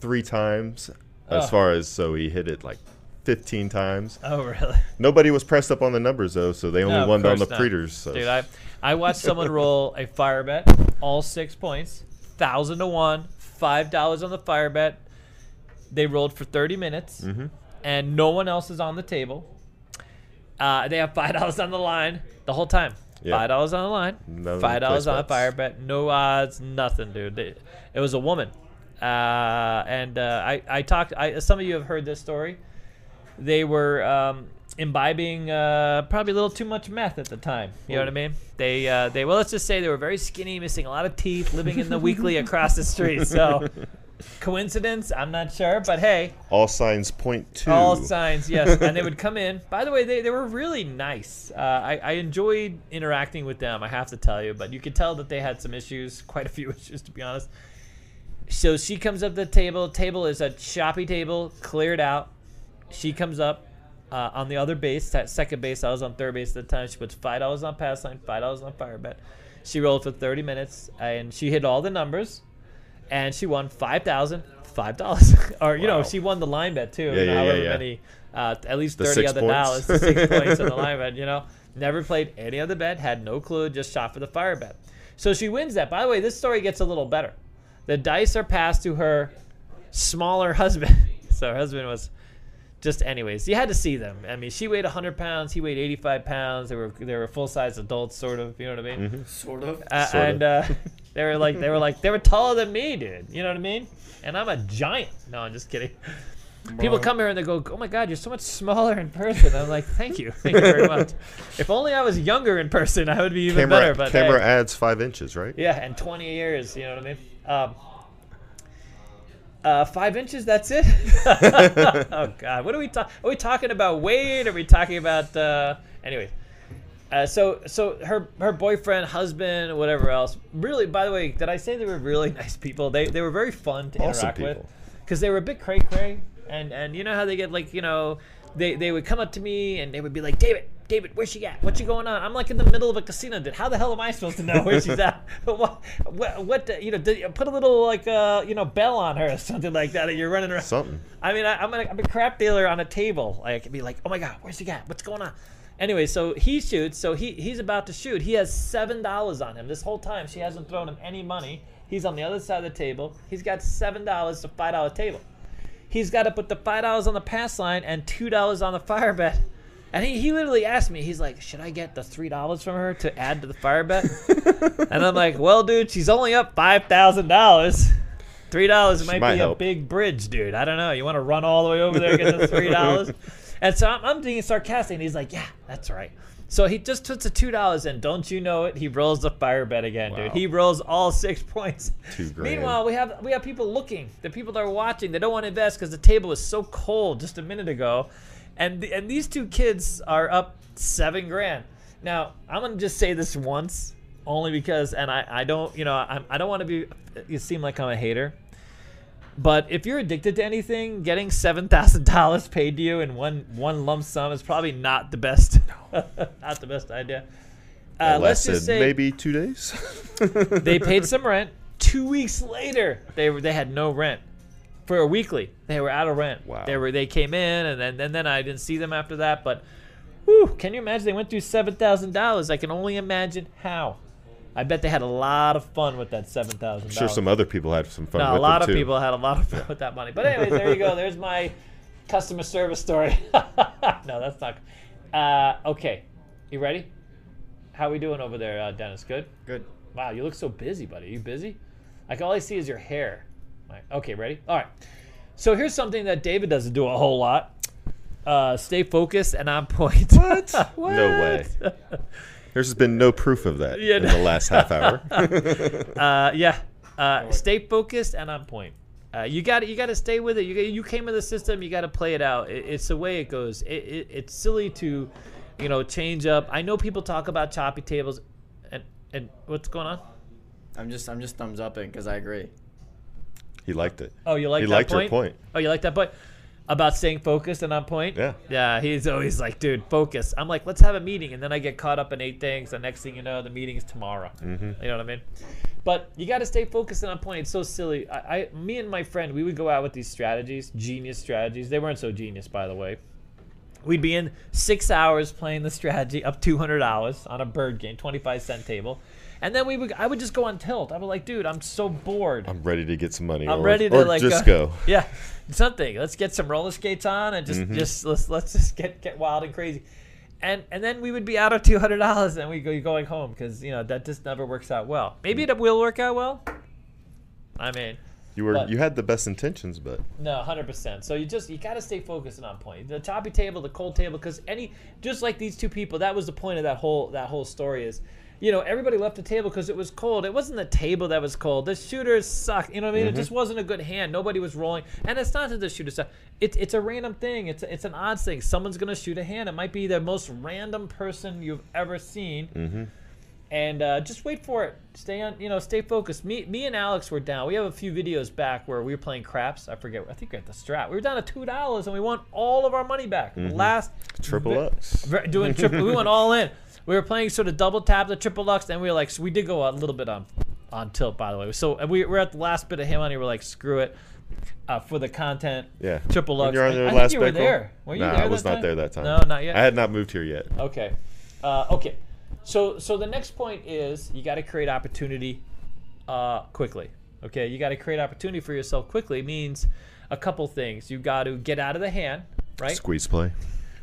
three times. As far as so he hit it like 15 times. oh really? Nobody was pressed up on the numbers though, so they only No, won on the not. preters. So. Dude, I I watched someone roll a fire bet, all six points, thousand to one, five dollars on the fire bet. They rolled for thirty minutes, Mm-hmm. and no one else is on the table. Uh, they have five dollars on the line the whole time. Yeah. Five dollars on the line, No five dollars on a fire bet, no odds, nothing, dude. They- it was a woman, uh, and uh, I I talked. I some of you have heard this story they were um, imbibing uh, probably a little too much meth at the time. You know what I mean? They uh, they well, let's just say they were very skinny, missing a lot of teeth, living in the weekly across the street. So coincidence? I'm not sure, but hey, All signs point to. all signs, yes. And they would come in. By the way, they, they were really nice. Uh, I, I enjoyed interacting with them, I have to tell you. But you could tell that they had some issues, quite a few issues, to be honest. So she comes up to the table. Table is a choppy table, cleared out. She comes up uh, on the other base, that second base. I was on third base at the time. She puts five dollars on pass line, five dollars on fire bet. She rolled for 30 minutes, and she hit all the numbers, and she won five thousand five dollars. or you know, she won the line bet too. Yeah, yeah, however yeah. many, uh, at least The 30 six other points. dollars, the six points on the line bet. You know, never played any other bet, had no clue, just shot for the fire bet. So she wins that. By the way, this story gets a little better. The dice are passed to her smaller husband. so her husband was just anyways. You had to see them. I mean, she weighed 100 pounds. He weighed 85 pounds. They were they were full size adults, sort of. You know what I mean? Sort of. Uh, Sort of. and uh, they were like they were like they were taller than me, dude. You know what I mean? And I'm a giant. No, I'm just kidding. People come here and they go, "Oh my God, you're so much smaller in person." I'm like, "Thank you, thank you very much." If only I was younger in person, I would be even camera better. But camera hey. adds five inches, right? Yeah, and 20 years, you know what I mean? Um, uh, five inches, that's it? oh, God. What are we talking Are we talking about weight? Are we talking about, uh, anyway. Uh, so, so her her boyfriend, husband, whatever else. Really, by the way, did I say they were really nice people? They, they were very fun to Awesome interact with people. because they were a bit cray cray, and and you know how they get like you know, they they would come up to me and they would be like, David, David, where's she at? What's she going on? I'm like in the middle of a casino. Dude, how the hell am I supposed to know where she's at? What, what, what you know, did you put a little like uh, you know, bell on her or something like that. And you're running around. Something. I mean, I, I'm, a, I'm a crap dealer on a table. I could be like, oh my god, where's he at? What's going on? Anyway, so he shoots. So he he's about to shoot. He has seven dollars on him this whole time. She hasn't thrown him any money. He's on the other side of the table. He's got seven dollars to five dollar table. He's got to put the five dollars on the pass line and two dollars on the fire bet. And he, he literally asked me, he's like, should I get the three dollars from her to add to the fire bet? and I'm like, well, dude, she's only up five thousand dollars. Three dollars might, might be a big bridge, dude. I don't know. You want to run all the way over there and get the three dollars? and so I'm, I'm being sarcastic, and he's like, "Yeah, that's right." So he just puts the two dollars in. Don't you know it? He rolls the fire bet again, dude. He rolls all six points. Two grand. Meanwhile, we have we have people looking. The people that are watching, they don't want to invest because the table is so cold just a minute ago, and the, and these two kids are up seven grand. Now I'm gonna just say this once, only because, and I I don't you know I I don't want to be you seem like I'm a hater. But if you're addicted to anything, getting seven thousand dollars paid to you in one one lump sum is probably not the best, not the best idea. Uh, let's just say maybe two days. they paid some rent. Two weeks later, they were they had no rent for a weekly. They were out of rent. Wow. They were they came in and then and then I didn't see them after that. But, whew, can you imagine they went through seven thousand dollars? I can only imagine how. I bet they had a lot of fun with that seven thousand I'm dollars. sure some other people had some fun No, with a lot it of too. people had a lot of fun with that money. But anyways, there you go. There's my customer service story. no, that's not. Uh, okay, you ready? How are we doing over there, uh, Dennis? Good. Good. Wow, you look so busy, buddy. Are you busy? Like all I see is your hair. Like, okay, ready? All right. So here's something that David doesn't do a whole lot. Uh, stay focused and on point. What? What? No way. There's been no proof of that Yeah, in no. the last half hour. Uh, yeah. Uh, stay focused and on point. Uh, you got to you got to stay with it. You you came in the system. You got to play it out. It, it's the way it goes. It, it, it's silly to, you know, change up. I know people talk about choppy tables, and and what's going on? I'm just I'm just thumbs upping because I agree. He liked it. Oh, you like He that liked your point? point. Oh, you like that point about staying focused and on point? Yeah. Yeah, he's always like, dude, focus. I'm like, let's have a meeting, and then I get caught up in eight things. The next thing you know, the meeting is tomorrow. Mm-hmm. You know what I mean? But you got to stay focused and on point. It's so silly. I, I, me and my friend, we would go out with these strategies, genius strategies. They weren't so genius, by the way. We'd be in six hours playing the strategy up two hundred dollars on a bird game, twenty five cent table, and then we would. I would just go on tilt. I was like, dude, I'm so bored. I'm ready to get some money. I'm or, ready to or like just uh, go. Yeah, something. Let's get some roller skates on and just Mhm. just let's let's just get get wild and crazy, and and then we would be out of two hundred dollars and we go going home because you know that just never works out well. Maybe it will work out well. I mean, You were But- you had the best intentions, but no, hundred percent. So you just you got to stay focused and on point. The choppy table, the cold table, because any just like these two people, that was the point of that whole that whole story is, you know, everybody left the table because it was cold. It wasn't the table that was cold. The shooters suck. You know what I mean? It just wasn't a good hand. Nobody was rolling, and it's not that the shooters suck. It's it's a random thing. It's it's an odds thing. Someone's gonna shoot a hand. It might be the most random person you've ever seen hmm and uh, just wait for it. Stay on, you know, stay focused. Me, me and Alex were down. We have a few videos back where we were playing craps. I forget. I think we're at the Strat. We were down to two dollars and we won all of our money back. The Last triple X. doing triple. we went all in. We were playing sort of double tap the triple lux. Then we were like, so we did go a little bit on on tilt, by the way. So we we're at the last bit of him money. We're like, screw it. Uh, for the content, Yeah. triple When lux. you're on your I last think you were there. Were you nah, there I was not time? there that time. No, not yet. I had not moved here yet. Okay. Uh, okay. So so the next point is you got to create opportunity uh, quickly. Okay, you got to create opportunity for yourself quickly means a couple things. You got to get out of the hand, right? Squeeze play.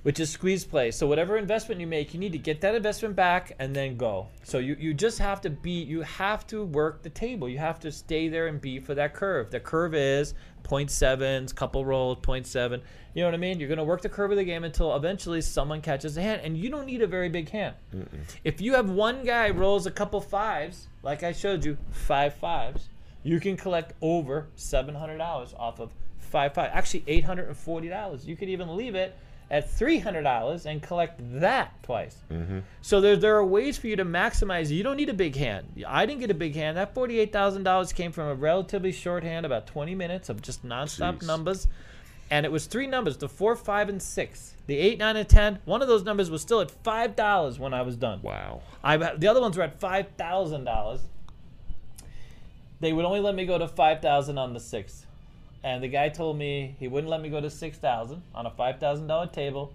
Which is squeeze play. So whatever investment you make, you need to get that investment back and then go. So you, you just have to be you have to work the table. You have to stay there and be for that curve. The curve is 0.7s, couple rolls, 0.7. You know what I mean? You're going to work the curve of the game until eventually someone catches a hand. And you don't need a very big hand. If you have one guy rolls a couple fives, like I showed you, five fives, you can collect over $700 off of five five. Actually, $840. You could even leave it at $300 and collect that twice. Mm-hmm. So there, there are ways for you to maximize. You don't need a big hand. I didn't get a big hand. That $48,000 came from a relatively short hand, about 20 minutes of just nonstop Jeez. numbers. And it was three numbers the four, five, and six. The eight, nine, and 10. One of those numbers was still at $5 when I was done. Wow. I the other ones were at five thousand dollars. They would only let me go to five thousand on the sixth, and the guy told me he wouldn't let me go to six thousand on a five thousand dollar table.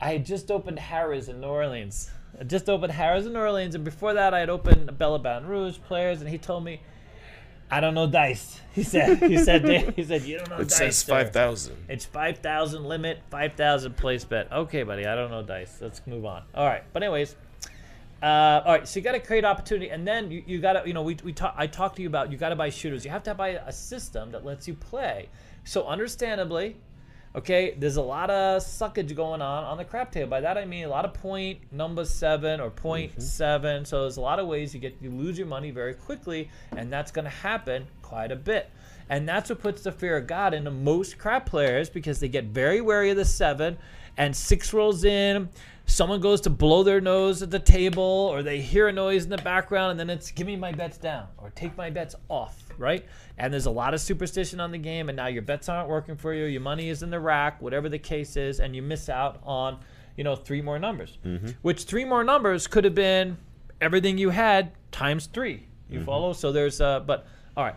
I had just opened Harrah's in New Orleans. I just opened Harrah's in New Orleans, and before that, I had opened Belle of Baton Rouge players, and he told me, "I don't know dice." He said, "He said, he said, you don't know It dice." says five thousand. It's 5,000 limit, 5,000 place bet. Okay, buddy, I don't know dice. Let's move on. All right, but anyways, uh, all right. So you got to create opportunity, and then you, you got to, you know, we, we talk, I talked to you about you got to buy shooters. You have to buy a system that lets you play. So understandably, okay, there's a lot of suckage going on on the crap table. By that I mean a lot of point number seven or point seven. So there's a lot of ways you get you lose your money very quickly, and that's going to happen quite a bit. And that's what puts the fear of God into most crap players because they get very wary of the seven and six rolls in. Someone goes to blow their nose at the table, or they hear a noise in the background, and then it's give me my bets down or take my bets off, right? And there's a lot of superstition on the game, and now your bets aren't working for you. Your money is in the rack, whatever the case is, and you miss out on, you know, three more numbers. Which three more numbers could have been everything you had times three. You follow? So there's, uh, but all right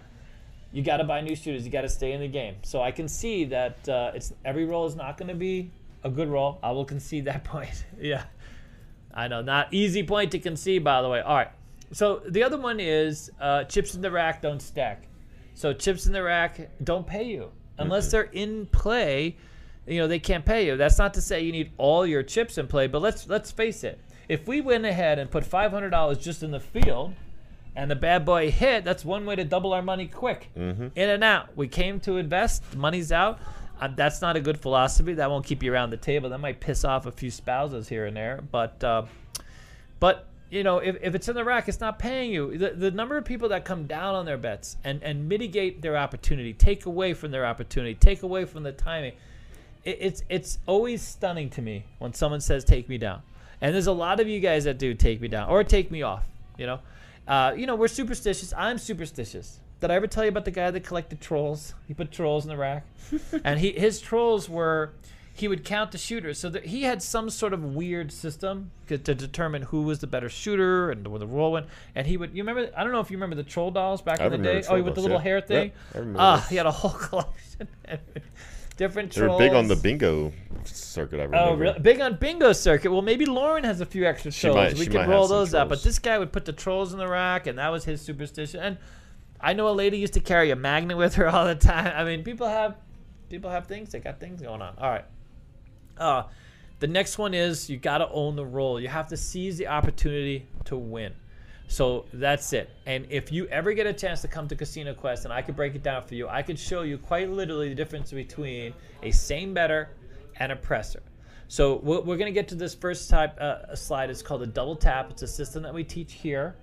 you got to buy new shooters. You got to stay in the game. So I can see that uh, it's every roll is not going to be a good roll. I will concede that point. yeah, I know, not easy point to concede. By the way. All right. So the other one is uh, chips in the rack don't stack. So chips in the rack don't pay you unless they're in play. You know they can't pay you. That's not to say you need all your chips in play, but let's let's face it. If we went ahead and put five hundred dollars just in the field, and the bad boy hit, that's one way to double our money quick. In and out. We came to invest, money's out. Uh, that's not a good philosophy. That won't keep you around the table. That might piss off a few spouses here and there. But, uh, but you know, if, if it's in the rack, it's not paying you. The, the number of people that come down on their bets and, and mitigate their opportunity, take away from their opportunity, take away from the timing, it, it's it's always stunning to me when someone says take me down. And there's a lot of you guys that do take me down or take me off. You know, uh, you know we're superstitious. I'm superstitious. Did I ever tell you about the guy that collected trolls? He put trolls in the rack, and he his trolls were he would count the shooters. So that he had some sort of weird system to, to determine who was the better shooter and where the roll went. And he would, you remember? I don't know if you remember the troll dolls back I in the day. troll Oh, with the little yeah. hair thing. I remember Ah, he had a whole collection. Different They're trolls. big on the bingo circuit. I remember. Oh, really? Big on bingo circuit. Well, maybe Lauren has a few extra She trolls. might- we she could might roll have those out. But this guy would put the trolls in the rack, and that was his superstition. And I know a lady used to carry a magnet with her all the time. I mean, people have people have things. They got things going on. All right. Uh, the next one is you got to own the role. You have to seize the opportunity to win. So that's it. And if you ever get a chance to come to Casino Quest, and I could break it down for you, I could show you quite literally the difference between a same better and a presser. So we're, going to get to this first type uh, slide. It's called a double tap. It's a system that we teach here,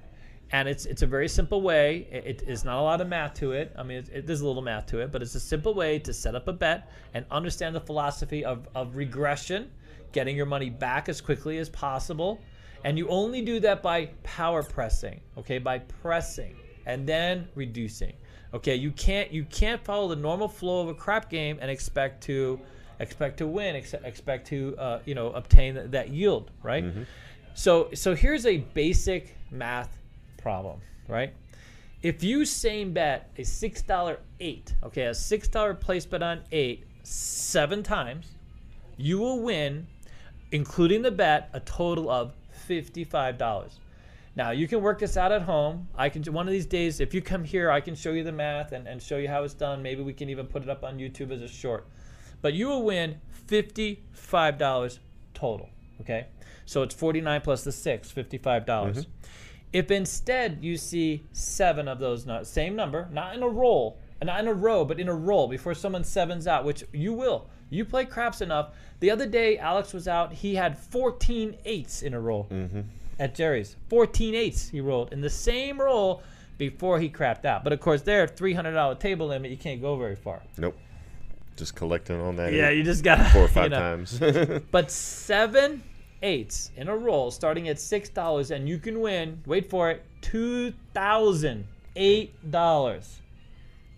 and it's it's a very simple way. It, it is not a lot of math to it. I mean, it, it, there's a little math to it, but it's a simple way to set up a bet and understand the philosophy of, of regression, getting your money back as quickly as possible. And you only do that by power pressing, okay? By pressing and then reducing. Okay, you can't you can't follow the normal flow of a crap game and expect to expect to win, ex- expect to uh, you know obtain th- that yield, right? So so here's a basic math problem, right? If you same bet a six dollar eight, okay, a six dollar place bet on eight seven times, you will win, including the bet, a total of fifty-five dollars. Now you can work this out at home. I can one of these days, if you come here, I can show you the math and, and show you how it's done. Maybe we can even put it up on YouTube as a short. But you will win fifty-five dollars total. Okay, so it's forty-nine plus the six, fifty-five dollars. Mm-hmm. If instead you see seven of those, nu- same number, not in a roll, not in a row, but in a roll before someone sevens out, which you will. You play craps enough. The other day, Alex was out. He had 14 eights in a roll mm-hmm. at Jerry's. 14 eights he rolled in the same roll before he crapped out. But of course, there, $300 table limit, you can't go very far. Nope. Just collecting on that. Yeah, you just got four or five times. But seven eights in a roll, starting at six dollars, and you can win. Wait for it, two thousand eight dollars,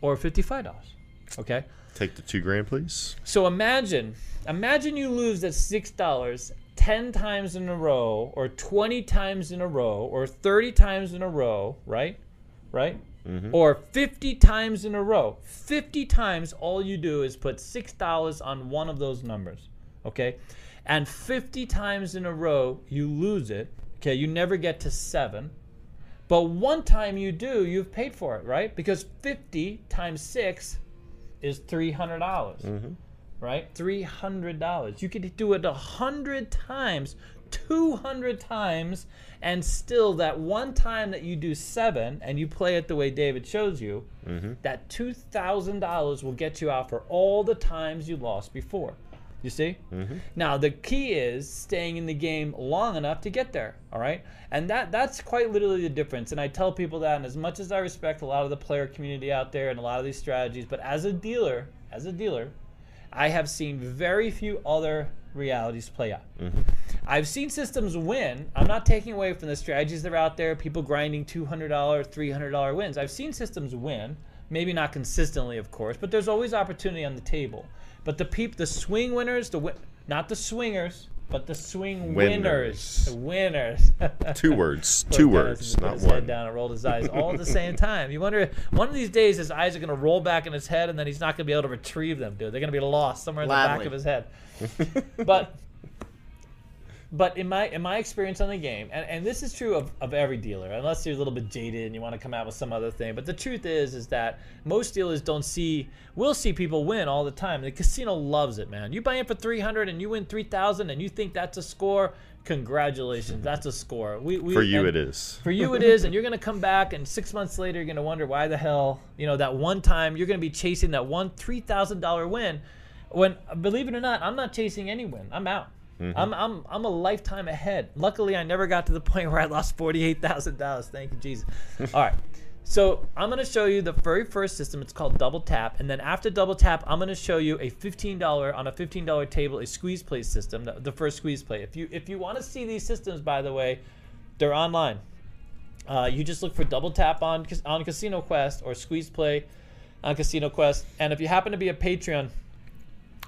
or fifty-five dollars. Okay. Take the two grand, please. So imagine, imagine you lose at six dollars ten times in a row, or twenty times in a row, or thirty times in a row, right? Right? Mm-hmm. Or fifty times in a row. Fifty times, all you do is put six dollars on one of those numbers, okay? And fifty times in a row, you lose it. Okay, you never get to seven. But one time you do, you've paid for it, right? Because 50 times 6 is $300 mm-hmm. right? Three hundred dollars. You could do it a hundred times, two hundred times, and still that one time that you do seven and you play it the way David shows you, mm-hmm. that two thousand dollars will get you out for all the times you lost before. You see? Mm-hmm. Now the key is staying in the game long enough to get there. All right, and that that's quite literally the difference. And I tell people that. And as much as I respect a lot of the player community out there and a lot of these strategies, but as a dealer, as a dealer, I have seen very few other realities play out. Mm-hmm. I've seen systems win. I'm not taking away from the strategies that are out there, people grinding $200, $300 wins. I've seen systems win, maybe not consistently, of course, but there's always opportunity on the table. But the peop, the swing winners, the wi- not the swingers, but the swing winners, Winners. the winners. Two words. Two words, put not his head one. down and rolled his eyes all at the same time. You wonder one of these days his eyes are going to roll back in his head, and then he's not going to be able to retrieve them, dude. They're going to be lost somewhere in the back of his head. but but in my in my experience on the game, and, and this is true of, of every dealer, unless you're a little bit jaded and you want to come out with some other thing. But the truth is is that most dealers don't see will see people win all the time. The casino loves it, man. You buy in for three hundred and you win three thousand and you think that's a score. Congratulations, that's a score. We, we For you, it is. for you it is and you're going to come back and six months later you're going to wonder why the hell you know that one time you're going to be chasing that one $3000 win when believe it or not i'm not chasing any win i'm out I'm, I'm, I'm a lifetime ahead. Luckily, I never got to the point where I lost $48,000. Thank you, Jesus. All right. So I'm going to show you the very first system. It's called Double Tap. And then after Double Tap, I'm going to show you a $15 on a $15 table, a squeeze play system, the, the first squeeze play. If you, if you want to see these systems, by the way, they're online. Uh, you just look for Double Tap on, on Casino Quest or Squeeze Play on Casino Quest. And if you happen to be a Patreon,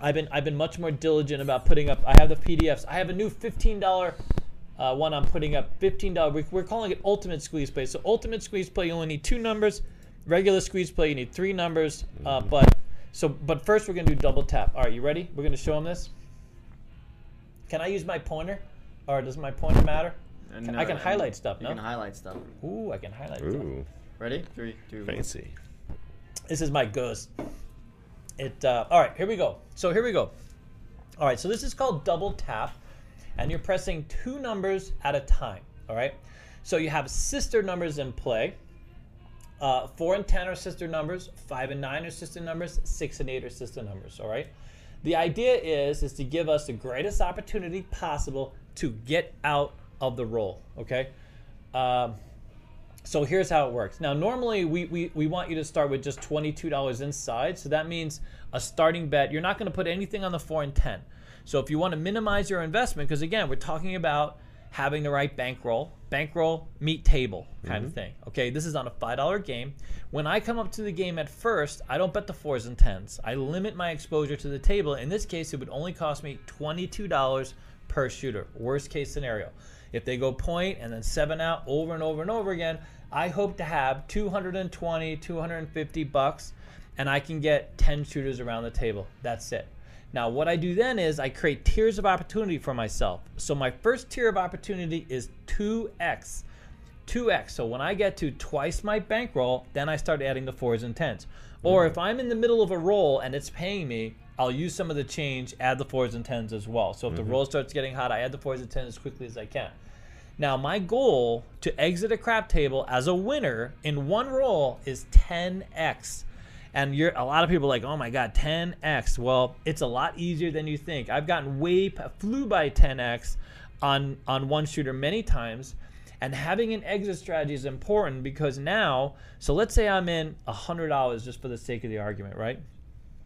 I've been I've been much more diligent about putting up. I have the PDFs. I have a new fifteen dollar uh, one. I'm putting up fifteen dollar. We're, we're calling it Ultimate Squeeze Play. So Ultimate Squeeze Play, you only need two numbers. Regular Squeeze Play, you need three numbers. Uh, but so but first we're gonna do double tap. All right, you ready? We're gonna show them this. Can I use my pointer, or does my pointer matter? And, I can uh, highlight stuff. You No. can highlight stuff. Ooh, I can highlight stuff. Ooh, Ready? Three, two, one. fancy. This is my ghost. It. Uh, all right, here we go. So here we go. All right, so this is called double tap, and you're pressing two numbers at a time. All right, so you have sister numbers in play. Uh, four and ten are sister numbers. Five and nine are sister numbers. Six and eight are sister numbers. All right. The idea is is to give us the greatest opportunity possible to get out of the roll. Okay. Um, so here's how it works. Now, normally we, we, we want you to start with just $22 inside. So that means a starting bet. You're not going to put anything on the 4 and 10. So if you want to minimize your investment, because again, we're talking about having the right bankroll, bankroll, meet table kind of mm-hmm. thing. Okay, this is on a $5 game. When I come up to the game at first, I don't bet the 4s and 10s. I limit my exposure to the table. In this case, it would only cost me $22 per shooter. Worst case scenario. If they go point and then seven out over and over and over again, I hope to have 220, 250 bucks, and I can get 10 shooters around the table. That's it. Now, what I do then is I create tiers of opportunity for myself. So my first tier of opportunity is 2x. 2x. So when I get to twice my bankroll, then I start adding the fours and tens. Or mm-hmm. if I'm in the middle of a roll and it's paying me, I'll use some of the change, add the fours and tens as well. So if the mm-hmm. roll starts getting hot, I add the fours and tens as quickly as I can. Now, my goal to exit a crap table as a winner in one roll is 10x. And you're a lot of people like, oh my god, 10x. Well, it's a lot easier than you think. I've gotten way flew by 10x on on one shooter many times. And having an exit strategy is important because now, so let's say I'm in $100 just for the sake of the argument, right?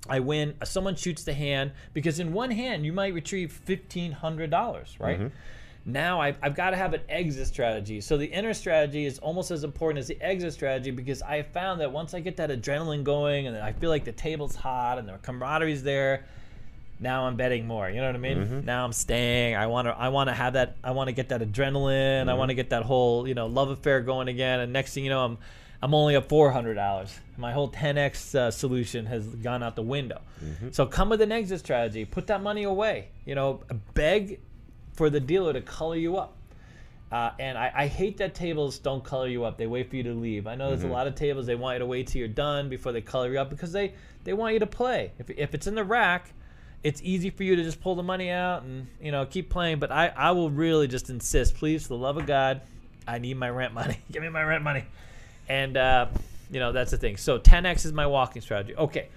I win. Uh, someone shoots the hand because in one hand you might retrieve fifteen hundred dollars, right? Mm-hmm. Now I've, I've got to have an exit strategy. So the inner strategy is almost as important as the exit strategy because I found that once I get that adrenaline going and I feel like the table's hot and the camaraderie's there, now I'm betting more. You know what I mean? Mm-hmm. Now I'm staying. I want to. I want to have that. I want to get that adrenaline. I mm-hmm. want to get that whole you know love affair going again. And next thing you know, I'm I'm only up four hundred dollars. My whole 10x uh, solution has gone out the window. Mm-hmm. So come with an exit strategy. Put that money away. You know, beg for the dealer to color you up. Uh, and I, I hate that tables don't color you up. They wait for you to leave. I know there's a lot of tables they want you to wait till you're done before they color you up because they, they want you to play. If, if it's in the rack, it's easy for you to just pull the money out and you know keep playing. But I, I will really just insist, please, for the love of God, I need my rent money. Give me my rent money. And uh, you know that's the thing. So 10x is my walking strategy. Okay,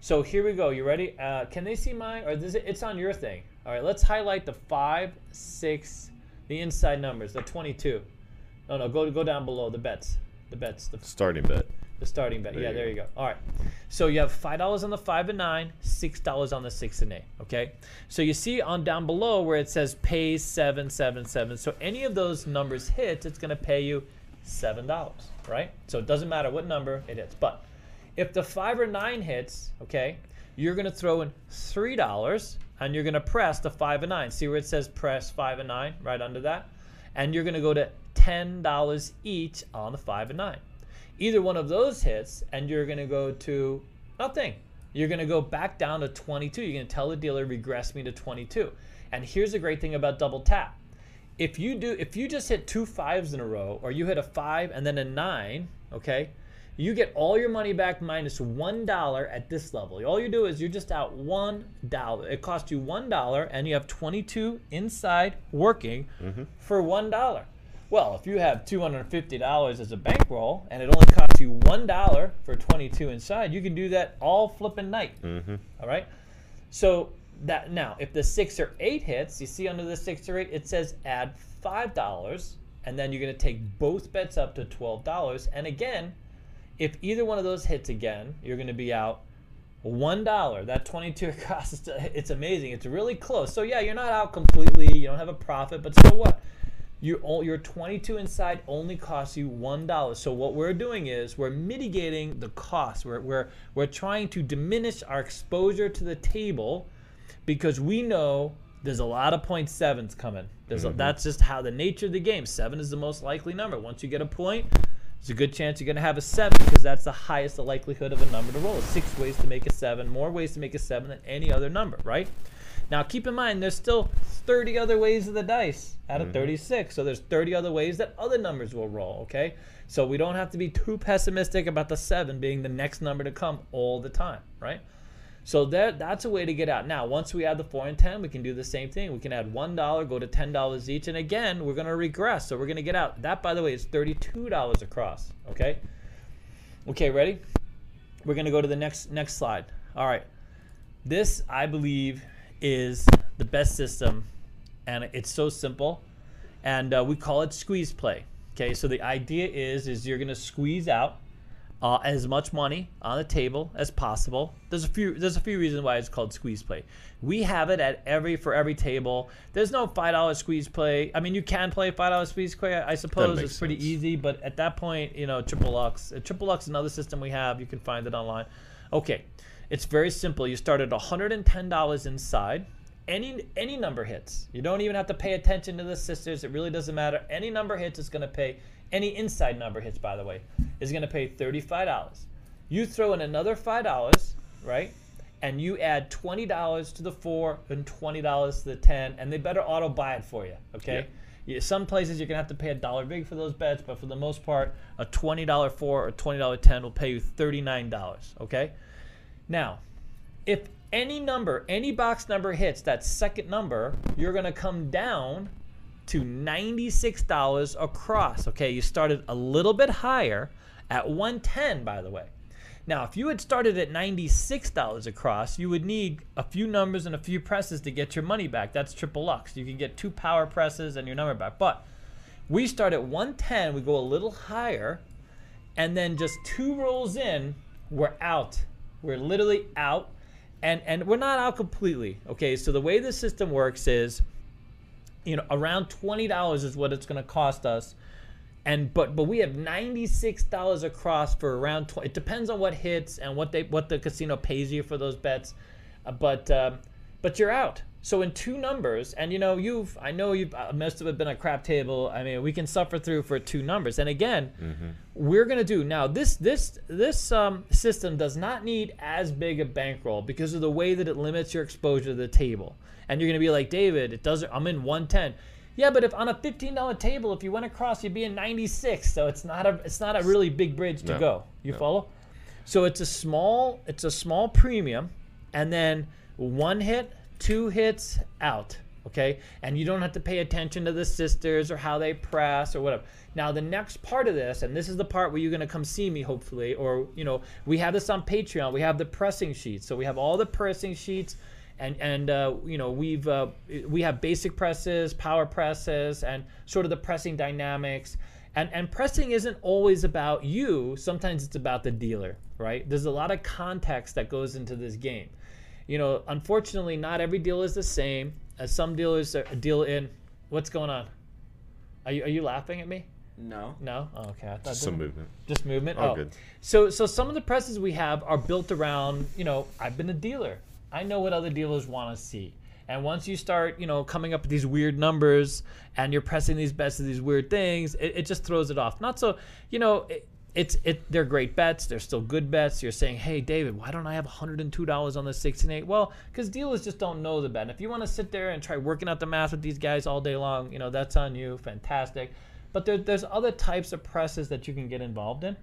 so here we go. You ready? Uh, can they see mine or this? It's on your thing. All right, let's highlight the five, six, the inside numbers, the 22. No, no, go go down below the bets, the bets, the Starting bet. the starting bet. There yeah, you there you go. All right. So you have five dollars on the five and nine, six dollars on the six and eight. Okay. So you see on down below where it says pay seven seven seven. So any of those numbers hits, it's going to pay you seven dollars. Right. So it doesn't matter what number it hits. But if the five or nine hits, okay, you're going to throw in three dollars and you're to press the five and nine. See where it says press five and nine right under that, and you're to go to ten dollars each on the five and nine either one of those hits and you're to go to nothing. You're to go back down to 22. You're to tell the dealer regress me to 22. And here's the great thing about double tap. If you do if you just hit two fives in a row or you hit a 5 and then a 9, okay? You get all your money back minus 1 at this level. All you do is you're just out $1. It costs you $1 and you have 22 inside working mm-hmm. for $1. Well, if you have $250 as a bankroll and it only costs you $1 for 22 inside, you can do that all flipping night. Mm-hmm. All right? So that now if the six or eight hits, you see under the six or eight, it says add five dollars, and then you're gonna take both bets up to twelve dollars. And again, if either one of those hits again, you're gonna be out one dollar. That twenty-two across, it's, amazing. It's really close. So yeah, you're not out completely. You don't have a profit, but so what? Your your 22 inside only costs you one dollar. So what we're doing is we're mitigating the cost. We're we're we're trying to diminish our exposure to the table because we know there's a lot of point sevens coming. There's a, mm-hmm. that's just how the nature of the game. Seven is the most likely number. Once you get a point, there's a good chance you're going to have a seven because that's the highest the likelihood of a number to roll. Six ways to make a seven, more ways to make a seven than any other number, right? Now keep in mind there's still 30 other ways of the dice out of mm-hmm. 36. So there's 30 other ways that other numbers will roll, okay? So we don't have to be too pessimistic about the 7 being the next number to come all the time, right? So that that's a way to get out. Now, once we add the 4 and 10, we can do the same thing. We can add $1, go to $10 each, and again, we're going to regress. So we're going to get out. That by the way is $32 across, okay? Okay, ready? We're going to go to the next next slide. All right. This, I believe, is the best system, and it's so simple, and uh, we call it squeeze play. Okay, so the idea is is you're gonna squeeze out uh, as much money on the table as possible. There's a few there's a few reasons why it's called squeeze play. We have it at every for every table. There's no five dollar squeeze play. I mean, you can play five dollar squeeze play. I suppose it's pretty sense. easy, but at that point, you know, triple lux. Uh, triple lux is another system we have. You can find it online. Okay, it's very simple. You start at $110 inside. Any any number hits. You don't even have to pay attention to the sisters. It really doesn't matter. Any number hits is going to pay. Any inside number hits, by the way, is going to pay $35. You throw in another $5, right? And you add $20 to the 4 and $20 to the 10, and they better auto buy it for you, okay? Yeah, some places you're gonna have to pay a dollar big for those bets, but for the most part, a twenty dollar four or twenty dollar ten will pay you thirty nine dollars. Okay. Now, if any number, any box number hits that second number, you're gonna come down to ninety six dollars across. Okay, you started a little bit higher at one ten, by the way. Now, if you had started at $96 across, you would need a few numbers and a few presses to get your money back. That's triple lux. You can get two power presses and your number back. But we start at 110, we go a little higher, and then just two rolls in, we're out. We're literally out. And and we're not out completely. Okay, so the way the system works is you know, around twenty dollars is what it's gonna cost us and but but we have ninety six dollars across for around twenty. It depends on what hits and what they what the casino pays you for those bets, uh, but um, but you're out. So in two numbers, and you know you've I know you've uh, most of it been a crap table. I mean we can suffer through for two numbers, and again, we're gonna do now this this this um, system does not need as big a bankroll because of the way that it limits your exposure to the table. And you're gonna be like David, it doesn't. I'm in 110. Yeah, but if on a fifteen dollar table, if you went across, you'd be in ninety six. So it's not a it's not a really big bridge to No, go. You no. follow? So it's a small it's a small premium, and then one hit, two hits, out. Okay, and you don't have to pay attention to the sisters or how they press or whatever. Now the next part of this, and this is the part where you're gonna come see me hopefully, or you know we have this on Patreon. We have the pressing sheets, so we have all the pressing sheets and and uh, you know we've uh, we have basic presses, power presses, and sort of the pressing dynamics. And and pressing isn't always about you. Sometimes it's about the dealer, right? There's a lot of context that goes into this game. You know, unfortunately, not every deal is the same. As some dealers are- deal in, what's going on? Are you are you laughing at me? No. No. Oh, okay. I thought Just some movement. just movement. All oh, good. so so some of the presses we have are built around. You know, I've been a dealer. I know what other dealers want to see. And once you start, you know, coming up with these weird numbers and you're pressing these bets to these weird things, it, it just throws it off. Not so, you know, it, it's it. They're great bets. They're still good bets. You're saying, hey, David, why don't I have 102 dollars on the 16 Well, because dealers just don't know the bet. And if you want to sit there and try working out the math with these guys all day long, you know, that's on you. Fantastic. But there, there's other types of presses that you can get involved in.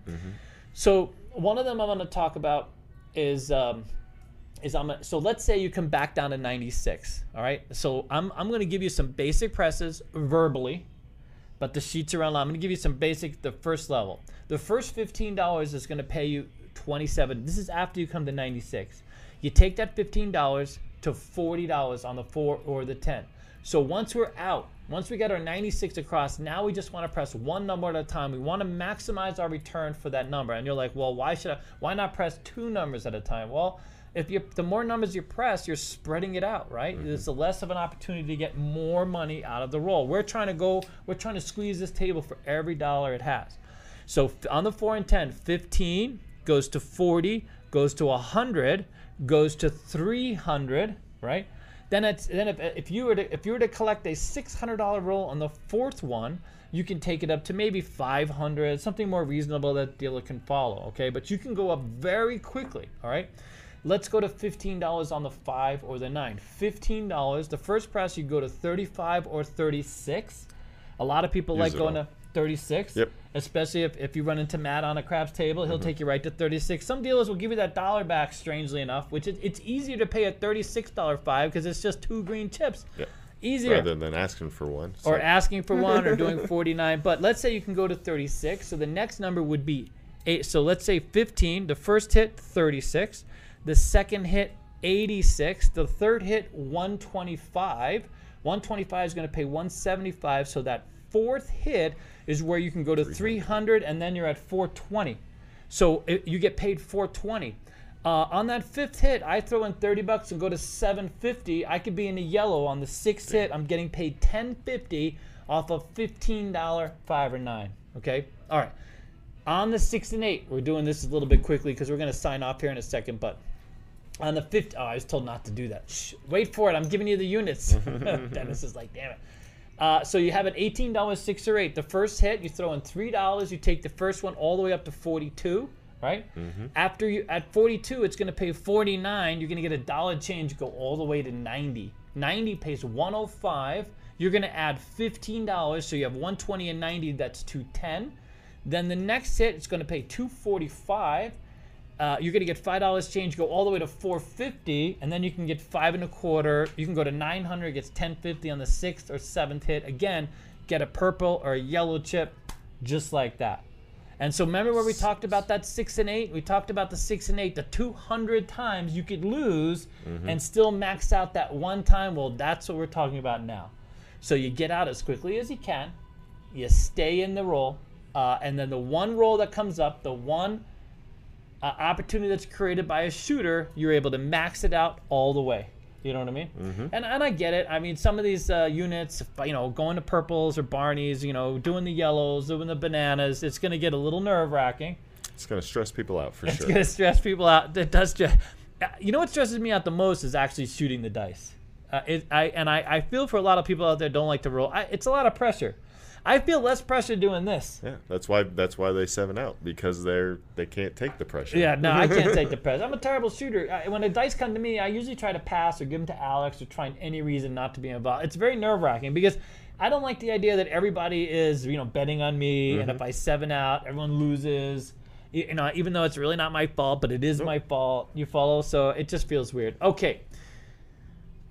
So one of them I'm going to talk about is um, is I'm gonna, so let's say you come back down to 96. All right. So I'm I'm going to give you some basic presses verbally, but the sheets are online. I'm going to give you some basic the first level. The first fifteen dollars is going to pay you 27. This is after you come to 96. You take that fifteen dollars, to $40 on the 4 or the 10. So once we're out, once we get our 96 across, now we just want to press one number at a time. We want to maximize our return for that number. And you're like, well, why should I? Why not press two numbers at a time? Well, if you the more numbers you press, you're spreading it out, right? Mm-hmm. It's less of an opportunity to get more money out of the roll. We're trying to go. We're trying to squeeze this table for every dollar it has. So on the four and 10, 15 goes to 40, goes to 100, goes to 300, right? Then it's then if, if you were to if you were to collect a $600 roll on the fourth one, you can take it up to maybe 500, something more reasonable that dealer can follow, okay? But you can go up very quickly, all right? Let's go to $15 on the 5 or the 9. $15, the first press you go to 35 or 36. A lot of people Use like going all. to 36 Yep. especially if, if you run into Matt on a craps table, he'll mm-hmm. take you right to 36. Some dealers will give you that dollar back, strangely enough, which it, it's easier to pay a $36 five because it's just two green chips. Yep. Easier. Rather than asking for one. It's or asking for one or doing 49. But let's say you can go to 36. So the next number would be eight. So let's say 15. The first hit, 36. The second hit, 86. The third hit, 125. 125 is going to pay 175. So that fourth hit is where you can go to 300 and then you're at 420. So it, you get paid 420. Uh, on that fifth hit, I throw in 30 bucks and go to 750. I could be in the yellow on the sixth hit. I'm getting paid 1050 off of $15 five or nine. Okay. All right. On the six and eight, we're doing this a little bit quickly because we're going to sign off here in a second. But on the fifth, oh, I was told not to do that. Shh, wait for it. I'm giving you the units. Dennis is like, damn it. Uh, so you have an $18 six or eight. The first hit, you throw in three dollars. You take the first one all the way up to 42. Right. After you at 42, it's going to pay 49. You're going to get a dollar change, go all the way to 90. 90 pays 105. You're going to add $15, so you have 120 and 90. That's 210. Then the next hit, it's going to pay 245. Uh, you're gonna get five dollars change, go all the way to 450, and then you can get five and a quarter. You can go to 900, gets 1050 on the sixth or seventh hit. Again, get a purple or a yellow chip, just like that. And so remember where we talked about that six and eight? We talked about the six and eight, the 200 times you could lose and still max out that one time. Well, that's what we're talking about now. So you get out as quickly as you can, you stay in the roll, uh, and then the one roll that comes up, the one uh, opportunity that's created by a shooter, you're able to max it out all the way. You know what I mean? And, and I get it. I mean, some of these uh, units, you know, going to purples or Barneys, you know, doing the yellows, doing the bananas, it's going to get a little nerve wracking. It's going to stress people out for It's sure. It's going to stress people out. It does stress. uh, You know what stresses me out the most is actually shooting the dice. Uh, it, I and I, I feel for a lot of people out there don't like to roll. I, it's a lot of pressure. I feel less pressure doing this. Yeah, that's why that's why they seven out because they're they can't take the pressure. Yeah, no, I can't take the press. I'm a terrible shooter. I, when the dice come to me, I usually try to pass or give them to Alex or try any reason not to be involved. It's very nerve wracking because I don't like the idea that everybody is, you know, betting on me, and if mm-hmm. I seven out, everyone loses. You know, even though it's really not my fault, but it is my fault. You follow, so it just feels weird. Okay.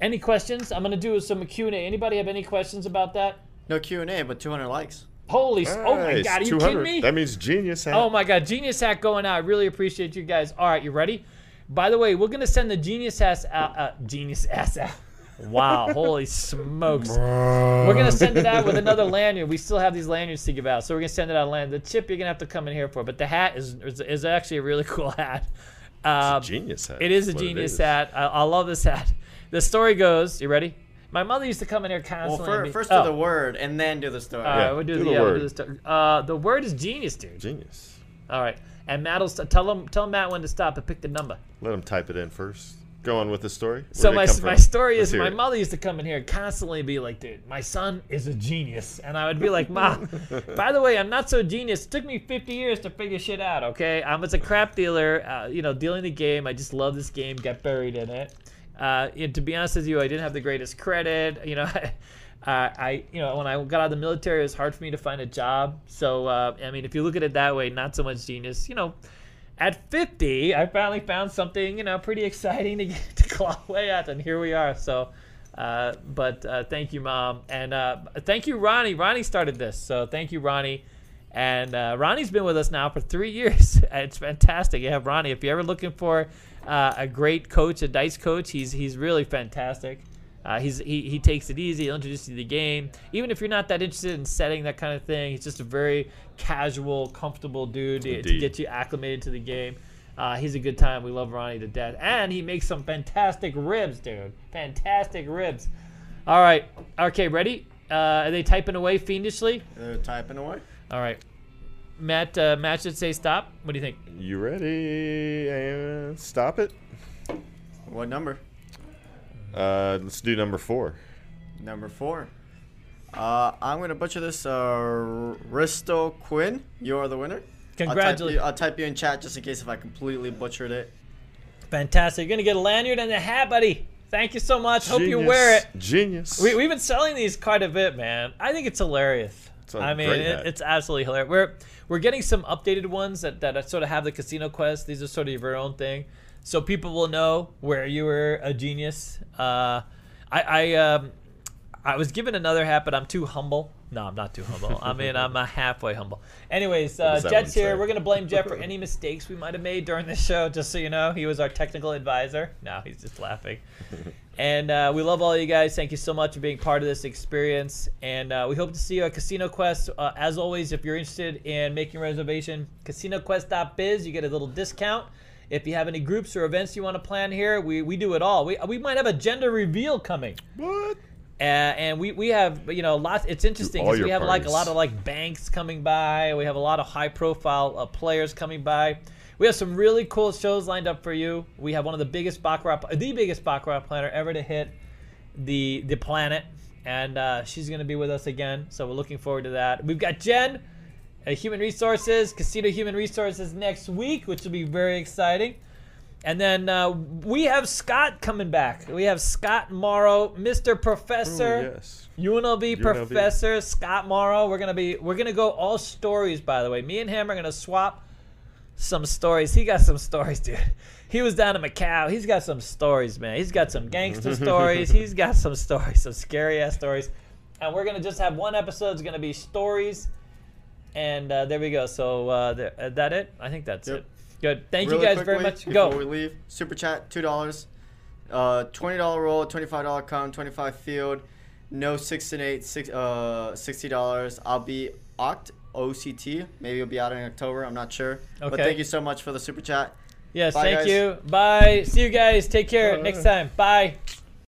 Any questions? I'm gonna do some Q and A. Anybody have any questions about that? No Q and A, but 200 likes. Holy! s Oh my God! Are you 200. kidding me? That means genius. hat. Oh my god, Genius Hack going out. I really appreciate you guys. All right, you ready? By the way, we're gonna send the Genius Ass out. Uh, Genius Ass out. Wow, holy smokes. We're gonna send it out with another lanyard. We still have these lanyards to give out, so we're gonna send it out land. The chip you're gonna have to come in here for, but the hat is is, is actually a really cool hat. Um, genius hat. it is a genius is. hat. I, I love this hat. The story goes. You ready? My mother used to come in here constantly. fir- and be- first oh. do the word and then do the story. All right, Yeah, we'll do, do the, the yeah, we'll word. do the story. Uh, the word is genius, dude. Genius. All right, and Matt will st- tell him tell Matt when to stop and pick the number. Let him type it in first. Go on with the story. Where'd So my my story Let's is my it. mother used to come in here and constantly be like, "Dude, my son is a genius," and I would be like, "Mom, by the way, I'm not so genius. It took me 50 years to figure shit out. Okay, I'm as a crap dealer, uh, you know, dealing the game. I just love this game. Get buried in it. Uh, and to be honest with you, I didn't have the greatest credit. You know, uh, I you know when I got out of the military, it was hard for me to find a job. So uh, I mean, if you look at it that way, not so much genius. You know. At 50, I finally found something, you know, pretty exciting to get to claw away at, and here we are. So, uh, but uh, thank you, mom, and uh, thank you, Ronnie. Ronnie started this, so thank you, Ronnie. And uh, Ronnie's been with us now for three years. it's fantastic. You have Ronnie. If you're ever looking for uh, a great coach, a dice coach, he's he's really fantastic. Uh, he's he, he takes it easy. He'll introduce you to the game. Even if you're not that interested in setting that kind of thing, he's just a very casual, comfortable dude to, to get you acclimated to the game. Uh, he's a good time. We love Ronnie to death, and he makes some fantastic ribs, dude. Fantastic ribs. All right, okay, ready? Uh, are they typing away fiendishly? They're typing away. All right, Matt. Uh, Matt should say stop. What do you think? You ready? And stop it. What number? Uh, let's do number four. Number four. Uh, I'm gonna butcher this. Uh, Risto Quinn, you are the winner. Congratulations. I'll type, you, I'll type you in chat just in case if I completely butchered it. Fantastic. You're gonna get a lanyard and a hat, buddy. Thank you so much. Hope you wear it. Genius. We, we've been selling these quite a bit, man. I think it's hilarious. It's a I mean, great it, hat. it's absolutely hilarious. We're we're getting some updated ones that, that sort of have the casino quest. These are sort of your own thing, so people will know where you were a genius. Uh, I I um, I was given another hat, but I'm too humble. No, I'm not too humble. I mean, I'm a halfway humble. Anyways, uh, Jet's here. say? We're gonna blame Jet for any mistakes we might have made during this show. Just so you know, he was our technical advisor. No, he's just laughing. And uh, we love all you guys. Thank you so much for being part of this experience. And uh, we hope to see you at Casino Quest. Uh, as always, if you're interested in making a reservation, CasinoQuest.biz, you get a little discount. If you have any groups or events you want to plan here, we, we do it all. We, we might have a gender reveal coming. what? Uh, and we, we have you know lots. It's interesting because we your have like a lot of like banks coming by. We have a lot of high profile uh, players coming by. We have some really cool shows lined up for you. We have one of the biggest baccarat, the biggest baccarat planner ever to hit the the planet, and uh, she's gonna be with us again. So we're looking forward to that. We've got Jen, uh, Human Resources, Casino Human Resources next week, which will be very exciting. And then uh, we have Scott coming back. We have Scott Morrow, Mr. Professor. Ooh, yes. UNLV, UNLV. professor Scott Morrow. We're gonna be we're gonna go all stories. By the way, me and him are gonna swap some stories. He got some stories, dude. He was down in Macau. He's got some stories, man. He's got some gangster stories. He's got some stories, some scary ass stories. And we're gonna just have one episode. It's gonna be stories. And uh, there we go. So uh, there, uh, that it? I think that's Yep. it. Good. Thank really you guys very much. Before Go. we leave, super chat two dollars, uh, twenty dollar roll, twenty five dollar come, twenty five field, no six and eight, six uh, sixty dollars. I'll be oct OCT. Maybe it'll be out in October. I'm not sure. But thank you so much for the super chat. Yes. Bye, thank guys. you. Bye. See you guys. Take care Bye. next time. Bye.